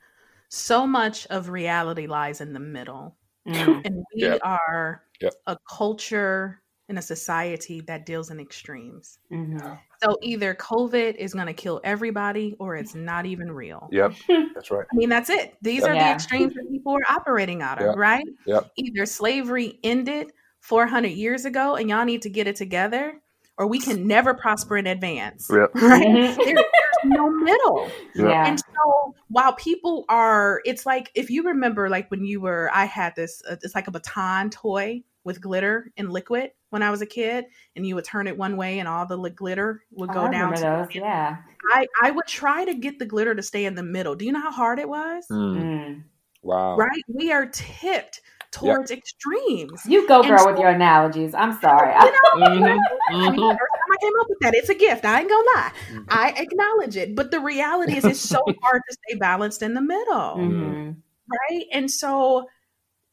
so much of reality lies in the middle. Mm-hmm. And we yeah. are yeah. a culture in a society that deals in extremes. Mm-hmm. So either COVID is going to kill everybody or it's not even real. Yep, (laughs) that's right. I mean, that's it. These yep. are yeah. the extremes that people are operating out of, yep. right? Yep. Either slavery ended 400 years ago and y'all need to get it together, or we can never prosper in advance. Yep. (laughs) Right? there, there's no middle. Yeah. And so while people are, it's like if you remember, like when you were, I had this, uh, it's like a baton toy with glitter and liquid when I was a kid, and you would turn it one way and all the glitter would Oh, go I down. to- those. Yeah. I, I would try to get the glitter to stay in the middle. Do you know how hard it was? Mm, Mm. wow. Right? We are tipped towards extremes. You go, girl, so- with your analogies. I'm sorry. You know, (laughs) Mhm, I mean, mhm. the first time I came up with that, it's a gift. I ain't gonna lie. Mhm. I acknowledge it. But the reality is, it's so (laughs) hard to stay balanced in the middle. Mhm. right? And so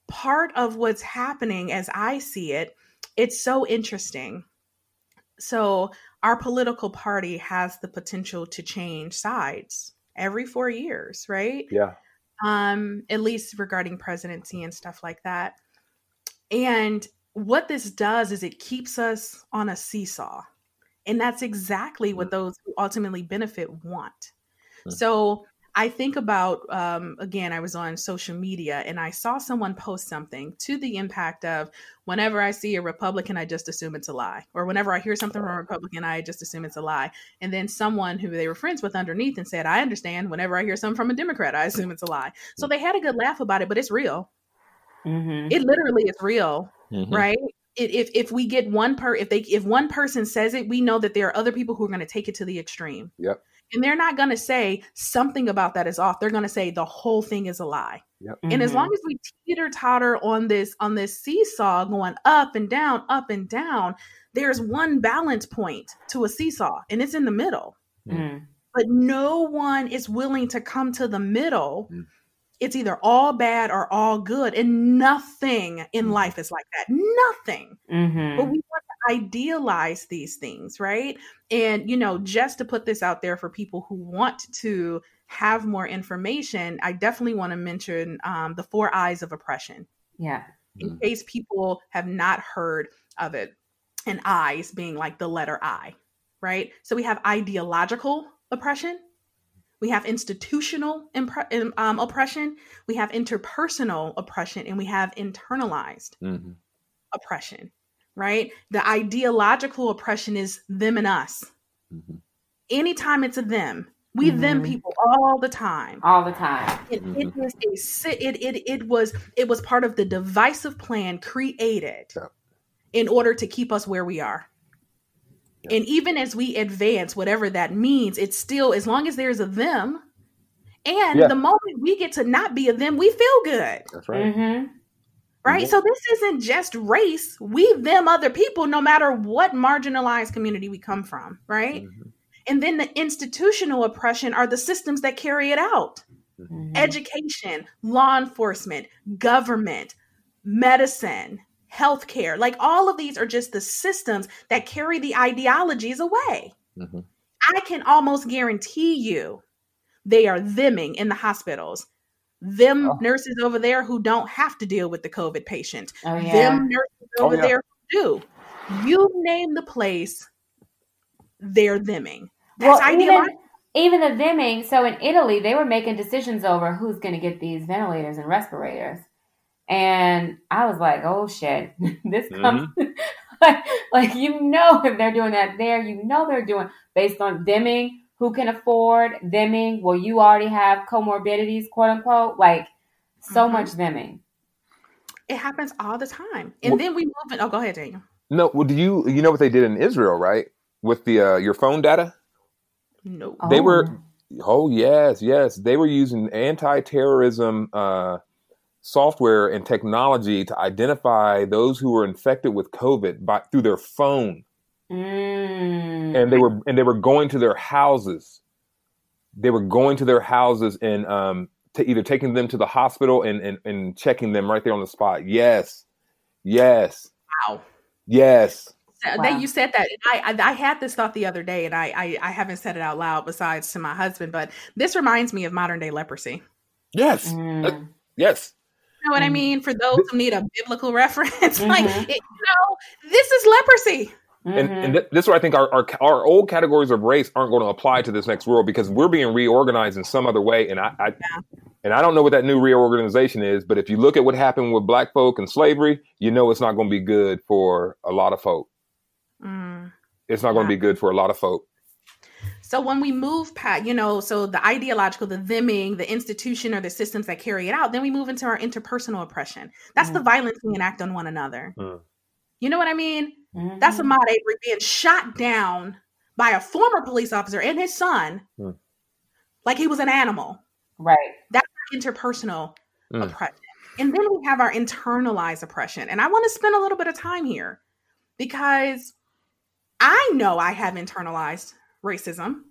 part of what's happening as I see it, it's so interesting. So our political party has the potential to change sides every 4 years, right? Yeah. Um at least regarding presidency and stuff like that. And what this does is it keeps us on a seesaw. And that's exactly what those who ultimately benefit want. Mm. So I think about, um, again, I was on social media and I saw someone post something to the impact of whenever I see a Republican, I just assume it's a lie. Or whenever I hear something from a Republican, I just assume it's a lie. And then someone who they were friends with underneath and said, I understand. Whenever I hear something from a Democrat, I assume it's a lie. So they had a good laugh about it, but it's real. Mhm. It literally is real Mhm. right if if we get one per if they if one person says it we know that there are other people who are going to take it to the extreme Yep. And they're not going to say something about that is off they're going to say the whole thing is a lie and as long as we teeter totter on this on this seesaw going up and down up and down there's one balance point to a seesaw and it's in the middle Mhm. but no one is willing to come to the middle. Mm. It's either all bad or all good, and nothing in Mm. life is like that. Nothing. Mhm. But we want to idealize these things, right? And, you know, just to put this out there for people who want to have more information, I definitely want to mention um, the four eyes of oppression yeah. in Mhm. case people have not heard of it. And eyes being like the letter I, right? So we have ideological oppression, we have institutional impre- um, oppression, we have interpersonal oppression, and we have internalized Mhm. oppression, right? The ideological oppression is them and us. Mhm. Anytime it's a them, we them Mhm. people all the time. All the time. It, it Mhm. is a it, it it was it was part of the divisive plan created Yeah. in order to keep us where we are. Yeah. And even as we advance, whatever that means, it's still as long as there's a them, and Yeah. the moment we get to not be a them, we feel good, That's right. Right? Yeah. So this isn't just race; we them other people, no matter what marginalized community we come from, right? Mhm. And then the institutional oppression are the systems that carry it out Mhm. education, law enforcement, government, medicine, healthcare. Like all of these are just the systems that carry the ideologies away. Mhm. I can almost guarantee you they are theming in the hospitals. Them Oh. nurses over there who don't have to deal with the COVID patient. Oh yeah. Them nurses Oh, over yeah. there who do. You name the place, they're theming. well, That's even ideological. even the theming. So in Italy, they were making decisions over who's going to get these ventilators and respirators, and I was like, "Oh shit, (laughs) this comes." Mm-hmm. (laughs) like, like you know, if they're doing that there, you know they're doing based on theming. Who can afford theming Well, you already have comorbidities, quote unquote. Like so Mhm. much theming It happens all the time. And Well- then we move in. Oh, go ahead, Daniel. No, well, do you you know what they did in Israel, right? With the uh, your phone data? No. They Oh. were Oh yes, yes. They were using anti-terrorism uh, software and technology to identify those who were infected with COVID by through their phone, Mm. and they were and they were going to their houses. They were going to their houses and um, to either taking them to the hospital and, and and checking them right there on the spot. Yes, yes, Wow. yes. Wow. That you said that. And I, I I had this thought the other day, and I, I I haven't said it out loud besides to my husband, but this reminds me of modern day leprosy. Yes, Mm. yes. You know what I Mhm. mean? For those who need a biblical (laughs) reference, like Mhm. it, you know, this is leprosy. And, Mhm. and th- this is where I think our, our our old categories of race aren't going to apply to this next world because we're being reorganized in some other way. And I, I and I don't know what that new reorganization is, but if you look at what happened with black folk and slavery, you know it's not going to be good for a lot of folk. Mm. It's not going to be good for a lot of folk. So when we move past, you know, so the ideological, the theming, the institution or the systems that carry it out, then we move into our interpersonal oppression. That's mm. the violence we enact on one another. Mm. You know what I mean? Mm-hmm. That's Ahmaud Arbery being shot down by a former police officer and his son, mm. like he was an animal. Right. That's interpersonal mm. oppression. And then we have our internalized oppression. And I want to spend a little bit of time here because I know I have internalized racism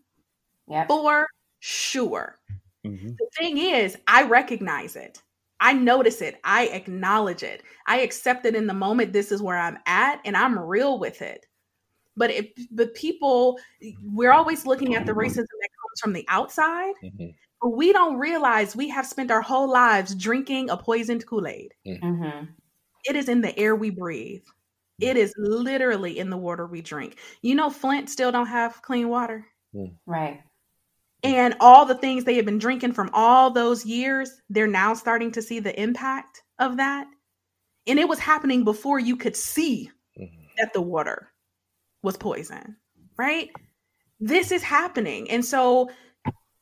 yep. for sure. Mm-hmm. The thing is, I recognize it. I notice it. I acknowledge it. I accept it in the moment. This is where I'm at, and I'm real with it. But if but people, we're always looking at the racism that comes from the outside, mm-hmm. but we don't realize we have spent our whole lives drinking a poisoned Kool Aid. Mm-hmm. It is in the air we breathe. It is literally in the water we drink. You know, Flint still don't have clean water. Mm. Right and all the things they have been drinking from all those years, they're now starting to see the impact of that. And it was happening before you could see mm-hmm. that the water was poison, right? This is happening. And so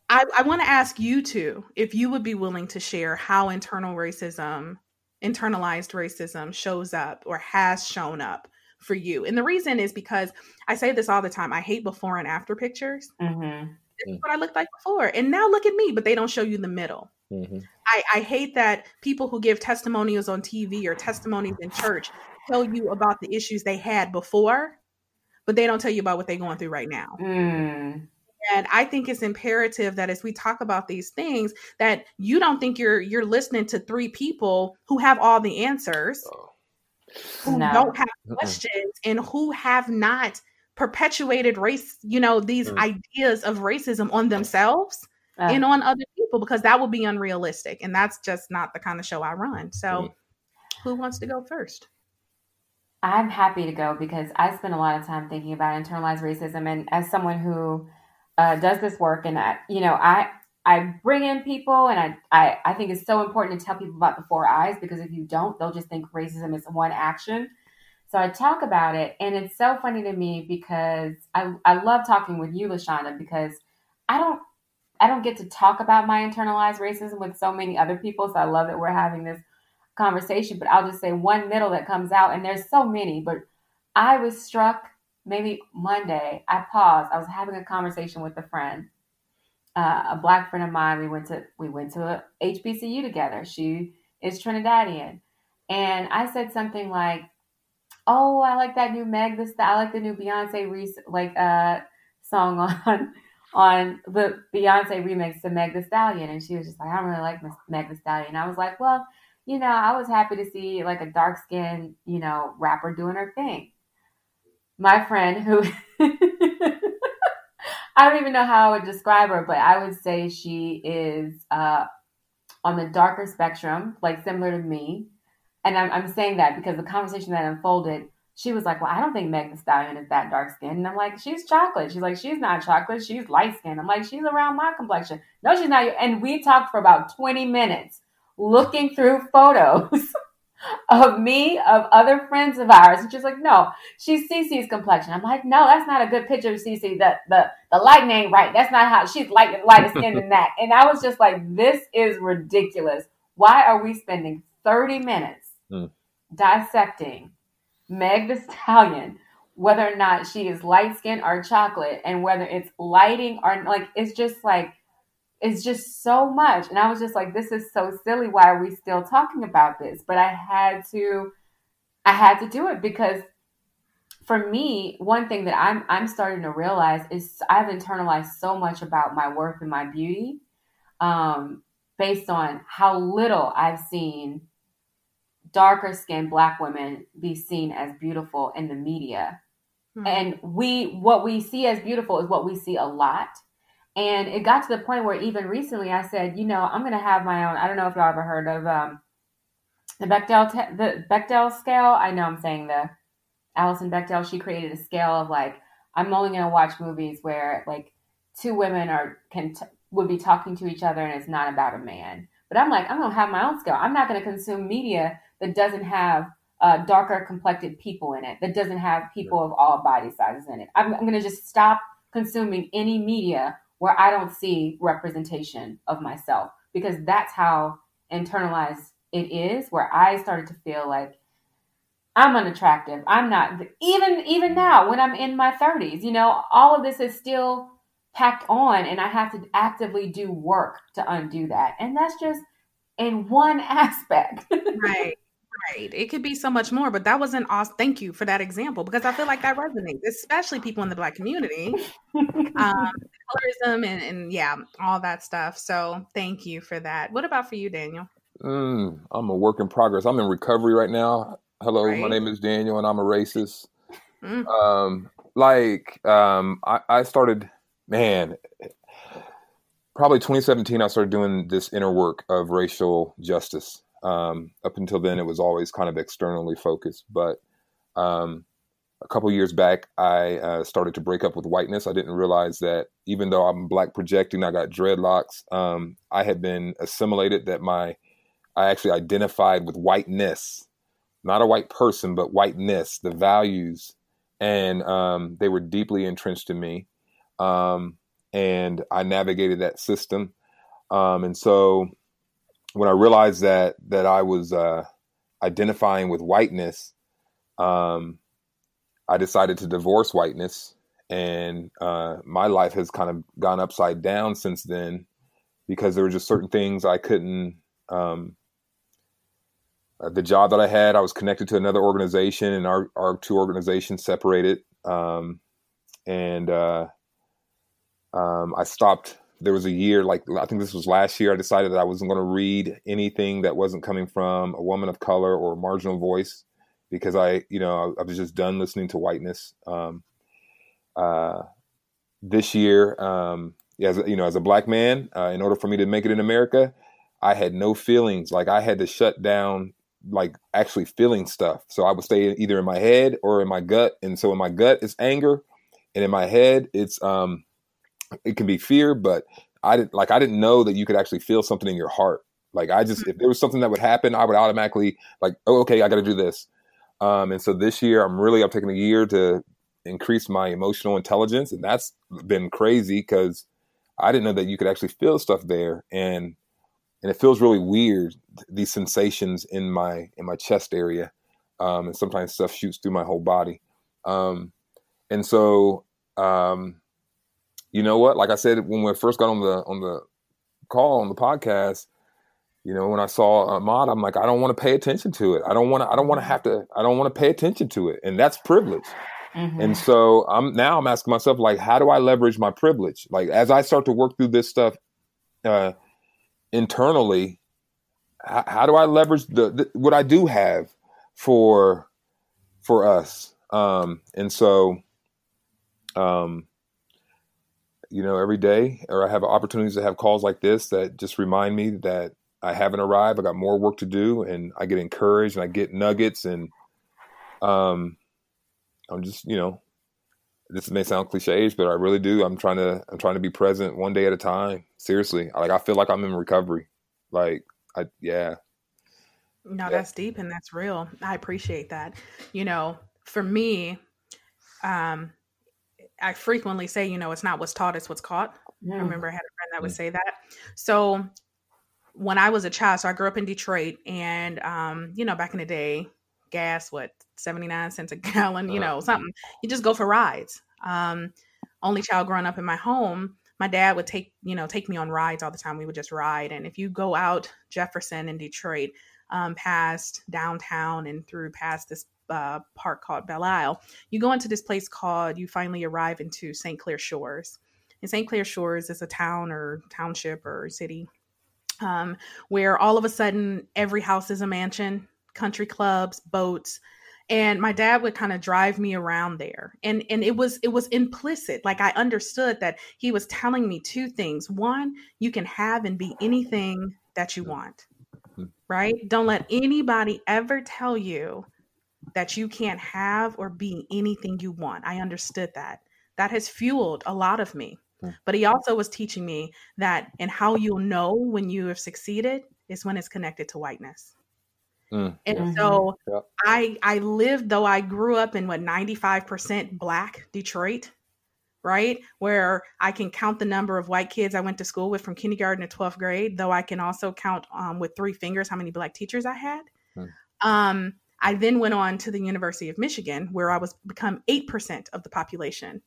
I, I want to ask you two if you would be willing to share how internal racism, internalized racism shows up or has shown up for you. And the reason is because I say this all the time I hate before and after pictures. Mm-hmm this is what I looked like before. And now look at me, but they don't show you the middle. Mm-hmm. I, I hate that people who give testimonials on TV or testimonies in church tell you about the issues they had before, but they don't tell you about what they're going through right now. Mm. And I think it's imperative that as we talk about these things, that you don't think you're you're listening to three people who have all the answers, oh. who no. don't have questions, and who have not perpetuated race, you know, these mm. ideas of racism on themselves uh. and on other people because that would be unrealistic. And that's just not the kind of show I run. So, mm. who wants to go first? I'm happy to go because I spend a lot of time thinking about internalized racism. And as someone who uh, does this work, and I, you know, I I bring in people, and I, I I think it's so important to tell people about the four eyes because if you don't, they'll just think racism is one action so I talk about it, and it's so funny to me because I, I love talking with you, La Shanda, because I don't I don't get to talk about my internalized racism with so many other people. So I love that we're having this conversation. But I'll just say one middle that comes out, and there's so many. But I was struck maybe Monday. I paused. I was having a conversation with a friend, uh, a black friend of mine. We went to we went to a HBCU together. She is Trinidadian, and I said something like, oh, I like that new Meg. This I like the new Beyonce re- like uh song on (laughs) on the Beyonce remix to Megan Thee Stallion, and she was just like, I don't really like Megan Thee Stallion. I was like, well, you know, I was happy to see like a dark skinned, you know, rapper doing her thing. My friend who (laughs) I don't even know how I would describe her, but I would say she is uh, on the darker spectrum, like similar to me. And I'm, I'm saying that because the conversation that unfolded, she was like, Well, I don't think Meg Stallion is that dark skinned. And I'm like, She's chocolate. She's like, She's not chocolate. She's light skinned. I'm like, She's around my complexion. No, she's not. And we talked for about 20 minutes looking through photos (laughs) of me, of other friends of ours. And she's like, No, she's Cece's complexion. I'm like, No, that's not a good picture of Cece. The, the, the light ain't right. That's not how she's light, lighter skinned than that. (laughs) And I was just like, This is ridiculous. Why are we spending 30 minutes? Mm. dissecting Megan Thee Stallion, whether or not she is light skinned or chocolate, and whether it's lighting or like, it's just like, it's just so much. And I was just like, this is so silly. Why are we still talking about this? But I had to, I had to do it because for me, one thing that I'm I'm starting to realize is I've internalized so much about my worth and my beauty, um, based on how little I've seen darker skinned black women be seen as beautiful in the media. Mm-hmm. And we what we see as beautiful is what we see a lot. And it got to the point where even recently I said, you know, I'm going to have my own. I don't know if y'all ever heard of um, the Bechdel te- the Bechdel scale. I know I'm saying the Alison Bechdel. She created a scale of like I'm only going to watch movies where like two women are can t- would be talking to each other and it's not about a man. But I'm like, I'm going to have my own scale. I'm not going to consume media that doesn't have uh, darker complected people in it, that doesn't have people of all body sizes in it. I'm, I'm going to just stop consuming any media where I don't see representation of myself because that's how internalized it is where I started to feel like I'm unattractive. I'm not even even now when I'm in my 30s, you know, all of this is still packed on and I have to actively do work to undo that. And that's just in one (laughs) aspect. right. Right. It could be so much more, but that was an awesome. Thank you for that example because I feel like that resonates, especially people in the Black community, (laughs) um, colorism, and, and yeah, all that stuff. So thank you for that. What about for you, Daniel? Mm, I'm a work in progress. I'm in recovery right now. Hello, right. my name is Daniel, and I'm a racist. Mm. Um, like, um, I, I started, man, probably 2017. I started doing this inner work of racial justice. Um, up until then, it was always kind of externally focused, but um, a couple years back, I uh, started to break up with whiteness. I didn't realize that even though I'm black projecting, I got dreadlocks. Um, I had been assimilated that my I actually identified with whiteness, not a white person, but whiteness, the values, and um, they were deeply entrenched in me. Um, and I navigated that system. Um, and so when I realized that that I was uh, identifying with whiteness, um, I decided to divorce whiteness, and uh, my life has kind of gone upside down since then because there were just certain things I couldn't um, uh, the job that I had, I was connected to another organization, and our our two organizations separated. Um, and uh, um, I stopped. There was a year, like I think this was last year. I decided that I wasn't going to read anything that wasn't coming from a woman of color or a marginal voice because I, you know, I, I was just done listening to whiteness. Um, uh, this year, um, as you know, as a black man, uh, in order for me to make it in America, I had no feelings. Like I had to shut down like actually feeling stuff. So I would stay either in my head or in my gut. And so in my gut it's anger, and in my head it's um it can be fear, but I didn't like I didn't know that you could actually feel something in your heart. Like I just if there was something that would happen, I would automatically like, oh okay, I got to do this. Um, and so this year I'm really I'm taking a year to increase my emotional intelligence, and that's been crazy because I didn't know that you could actually feel stuff there, and and it feels really weird these sensations in my in my chest area um, and sometimes stuff shoots through my whole body um, and so um, you know what? Like i said when we first got on the on the call on the podcast you know when i saw Ahmaud i'm like i don't want to pay attention to it. I don't want to i don't want to have to i don't want to pay attention to it. And that's privilege. Mm-hmm. and so i'm now i'm asking myself like how do i leverage my privilege? Like as i start to work through this stuff uh, internally how, how do I leverage the, the, what I do have for for us? Um and so um you know every day or I have opportunities to have calls like this that just remind me that I haven't arrived I got more work to do and I get encouraged and I get nuggets and um I'm just you know this may sound cliches, but I really do. I'm trying to I'm trying to be present one day at a time. Seriously, like I feel like I'm in recovery. Like I yeah. No, yeah. that's deep and that's real. I appreciate that. You know, for me, um, I frequently say, you know, it's not what's taught, it's what's caught. I remember I had a friend that would say that. So when I was a child, so I grew up in Detroit, and um, you know, back in the day, gas, what, 79 cents a (laughs) gallon, you know, something. You just go for rides. Um, only child growing up in my home, my dad would take, you know, take me on rides all the time. We would just ride. And if you go out Jefferson in Detroit, um, past downtown and through past this uh, park called Belle Isle, you go into this place called, you finally arrive into St. Clair Shores. And St. Clair Shores is a town or township or city um, where all of a sudden every house is a mansion country clubs, boats. And my dad would kind of drive me around there. And and it was it was implicit. Like I understood that he was telling me two things. One, you can have and be anything that you want. Hmm. Right? Don't let anybody ever tell you that you can't have or be anything you want. I understood that. That has fueled a lot of me. Hmm. But he also was teaching me that and how you'll know when you have succeeded is when it's connected to whiteness. Mm, and yeah. so yeah. I I lived though I grew up in what 95% black Detroit. right? Where I can count the number of white kids I went to school with from kindergarten to 12th grade, though I can also count um, with three fingers how many black teachers I had. Hmm. Um, I then went on to the University of Michigan, where I was become 8% of the population.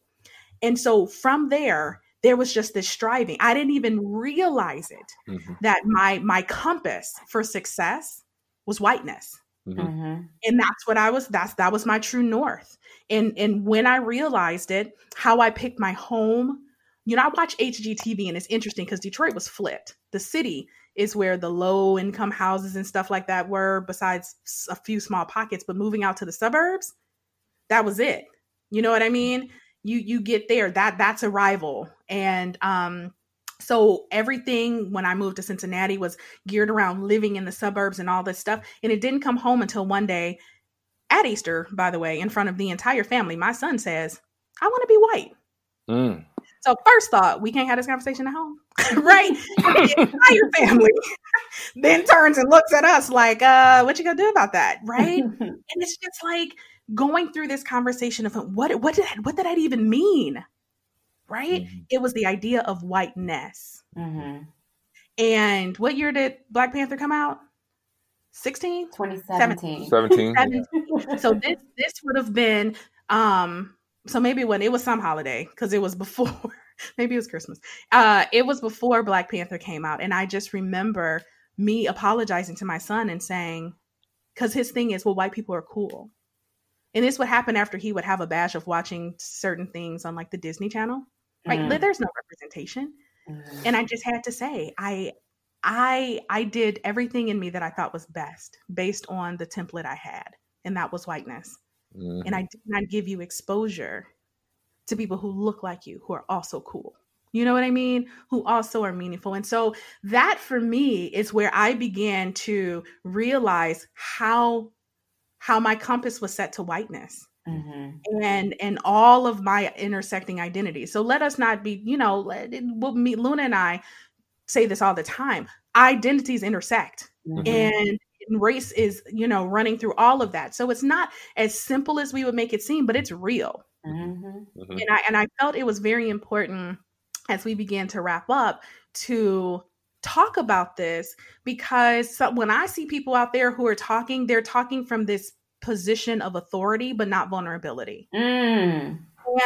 And so from there, there was just this striving. I didn't even realize it mm-hmm. that my my compass for success was whiteness. Mm-hmm. mm-hmm. And that's what I was that's that was my true north. And and when I realized it, how I picked my home, you know, I watch HGTV and it's interesting because Detroit was flipped. The city is where the low income houses and stuff like that were, besides a few small pockets. But moving out to the suburbs, that was it. You know what I mean? You you get there. That that's arrival. And um so everything when I moved to Cincinnati was geared around living in the suburbs and all this stuff. And it didn't come home until one day at Easter, by the way, in front of the entire family. My son says, I want to be white. Mm. So first thought, we can't have this conversation at home, (laughs) right? (laughs) the entire family (laughs) then turns and looks at us like, uh, what you gonna do about that, right? (laughs) and it's just like going through this conversation of what what did what did that even mean, right? Mm-hmm. It was the idea of whiteness. Mm-hmm. And what year did Black Panther come out? 16 2017 17, (laughs) 17. so this this would have been um so maybe when it was some holiday because it was before (laughs) maybe it was christmas uh it was before black panther came out and i just remember me apologizing to my son and saying because his thing is well white people are cool and this would happen after he would have a bash of watching certain things on like the disney channel right mm. there's no representation mm. and i just had to say i i i did everything in me that i thought was best based on the template i had and that was whiteness Mm-hmm. And I did not give you exposure to people who look like you, who are also cool. You know what I mean? Who also are meaningful. And so that for me is where I began to realize how how my compass was set to whiteness. Mm-hmm. and and all of my intersecting identities. So let us not be, you know, what me, Luna and I say this all the time. Identities intersect, mm-hmm. and race is you know running through all of that so it's not as simple as we would make it seem but it's real mm-hmm. Mm-hmm. and i and i felt it was very important as we began to wrap up to talk about this because so when i see people out there who are talking they're talking from this position of authority but not vulnerability mm.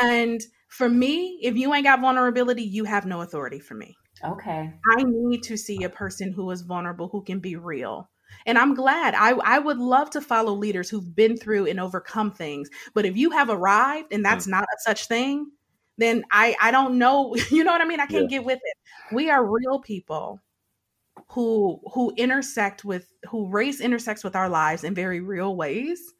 and for me if you ain't got vulnerability you have no authority for me okay i need to see a person who is vulnerable who can be real and I'm glad. I, I would love to follow leaders who've been through and overcome things. But if you have arrived and that's mm. not a such thing, then I, I don't know. (laughs) You know what I mean? I can't yeah. get with it. We are real people who who intersect with who race intersects with our lives in very real ways.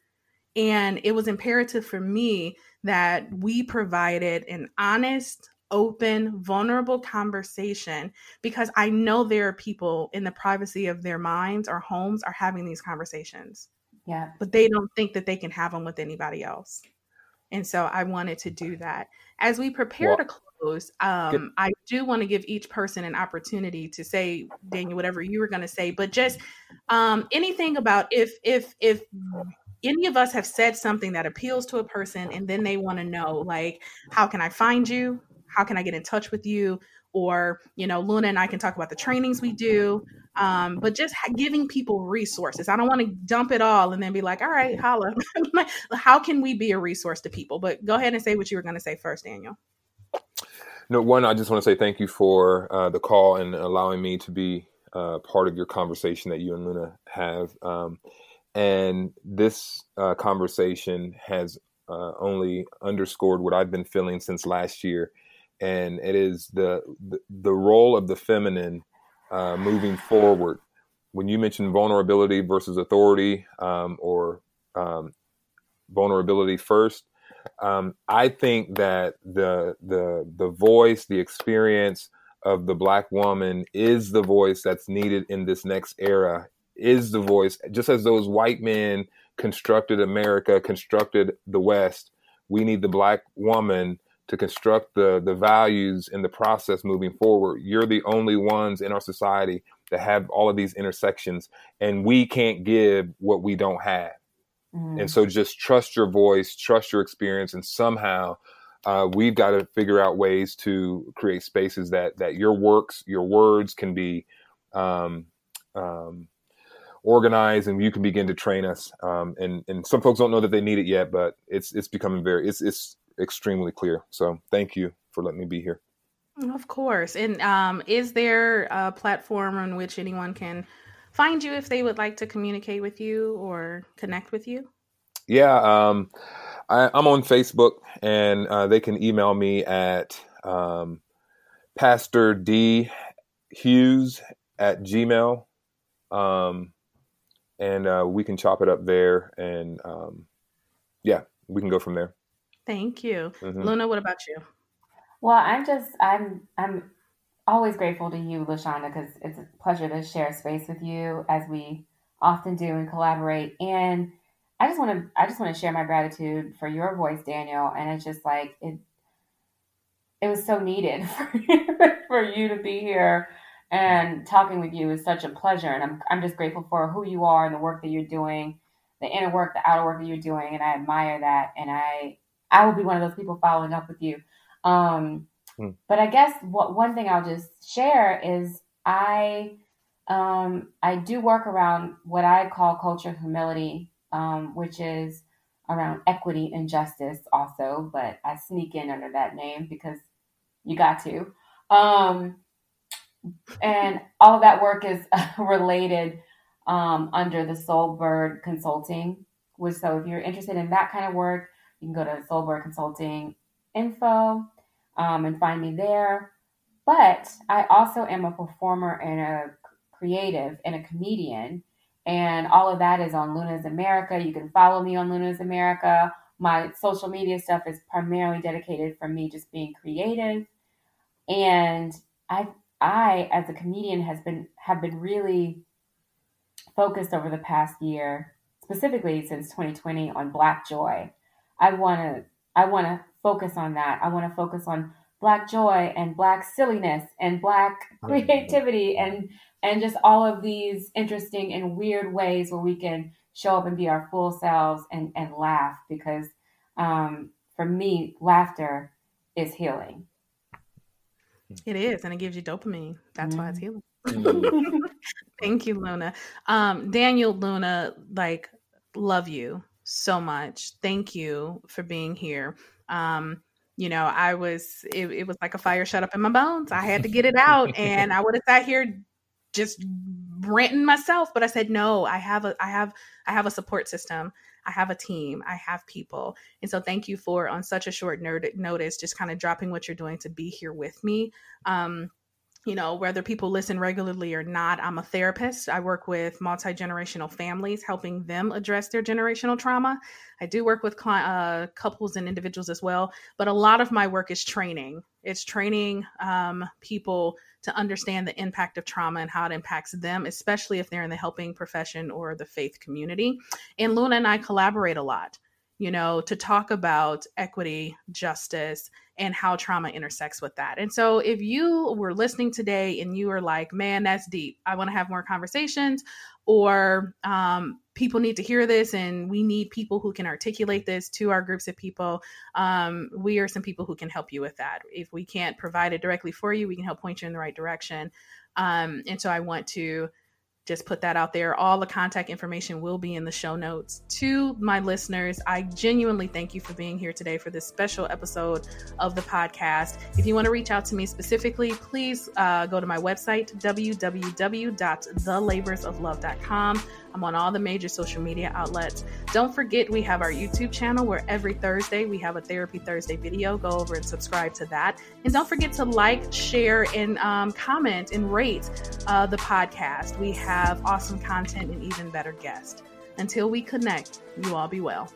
And it was imperative for me that we provided an honest, open, vulnerable conversation because I know there are people in the privacy of their minds or homes are having these conversations. Yeah. But they don't think that they can have them with anybody else. And so I wanted to do that. As we prepare well, to close, um, I do want to give each person an opportunity to say, Daniel, whatever you were going to say, but just um, anything about if if if any of us have said something that appeals to a person and then they want to know like how can i find you how can I get in touch with you? Or, you know, Luna and I can talk about the trainings we do, um, but just giving people resources. I don't want to dump it all and then be like, all right, holla. (laughs) how can we be a resource to people? But go ahead and say what you were going to say first, Daniel. No, one, I just want to say thank you for uh, the call and allowing me to be uh, part of your conversation that you and Luna have. Um, and this uh, conversation has uh, only underscored what I've been feeling since last year and it is the the, role of the feminine uh, moving forward. When you mentioned vulnerability versus authority, um, or um, vulnerability first, um, I think that the the the voice, the experience of the black woman is the voice that's needed in this next era. Is the voice just as those white men constructed America, constructed the West? We need the black woman to construct the the values in the process moving forward. You're the only ones in our society that have all of these intersections, and we can't give what we don't have. Mm. And so, just trust your voice, trust your experience, and somehow uh, we've got to figure out ways to create spaces that that your works, your words can be um, um, organized, and you can begin to train us. Um, and and some folks don't know that they need it yet, but it's it's becoming very it's it's extremely clear. So thank you for letting me be here. Of course. And um, is there a platform on which anyone can find you if they would like to communicate with you or connect with you? Yeah, um, I, am on Facebook, and uh, they can email me at um, Pastor D Hughes at Gmail, um, and uh, we can chop it up there, and um, yeah, we can go from there. Thank you, mm-hmm. Luna. What about you? Well, I'm just I'm I'm always grateful to you, La Shanda, because it's a pleasure to share space with you as we often do and collaborate. And I just want to I just want to share my gratitude for your voice, Daniel. And it's just like it it was so needed (laughs) for you, for you to be here and talking with you is such a pleasure. And I'm I'm just grateful for who you are and the work that you're doing, the inner work, the outer work that you're doing, and I admire that. And I I will be one of those people following up with you. Um, hmm. But I guess what one thing I'll just share is I um, I do work around what I call culture humility um, which is around equity and justice also, but I sneak in under that name because you got to. Um, and all of that work is (laughs) related um, under the Soulbird Consulting. Which, so if you're interested in that kind of work, you can go to Soulbird Consulting info um, and find me there. But I also am a performer and a creative and a comedian. And all of that is on Luna's America. You can follow me on Luna's America. My social media stuff is primarily dedicated for me just being creative. And I I as a comedian has been have been really focused over the past year, specifically since 2020 on black joy. I want to I want to focus on that. I want to focus on black joy and black silliness and black creativity and and just all of these interesting and weird ways where we can show up and be our full selves and, and laugh because um, for me, laughter is healing. It is, and it gives you dopamine. That's mm-hmm. why it's mm-hmm. healing. Mm-hmm. (laughs) Thank you, Luna. Um, Daniel, Luna, like, love you so much. Thank you for being here. Um, you know, I was, it, it was like a fire shut up in my bones. I had to get it out, and I would have sat here just ranting myself but i said no i have a i have i have a support system i have a team i have people and so thank you for on such a short notice just kind of dropping what you're doing to be here with me um you know, whether people listen regularly or not, I'm a therapist. I work with multi generational families, helping them address their generational trauma. I do work with uh, couples and individuals as well, but a lot of my work is training. It's training um, people to understand the impact of trauma and how it impacts them, especially if they're in the helping profession or the faith community. And Luna and I collaborate a lot you know, to talk about equity, justice, and how trauma intersects with that. And so, if you were listening today and you were like, man, that's deep, I want to have more conversations, or um, people need to hear this and we need people who can articulate this to our groups of people, um, we are some people who can help you with that. If we can't provide it directly for you, we can help point you in the right direction. Um, and so, I want to just put that out there. All the contact information will be in the show notes. To my listeners, I genuinely thank you for being here today for this special episode of the podcast. If you want to reach out to me specifically, please uh, go to my website, www.thelaborsoflove.com. I'm on all the major social media outlets. Don't forget, we have our YouTube channel where every Thursday we have a Therapy Thursday video. Go over and subscribe to that. And don't forget to like, share, and um, comment and rate uh, the podcast. We have awesome content and even better guests. Until we connect, you all be well.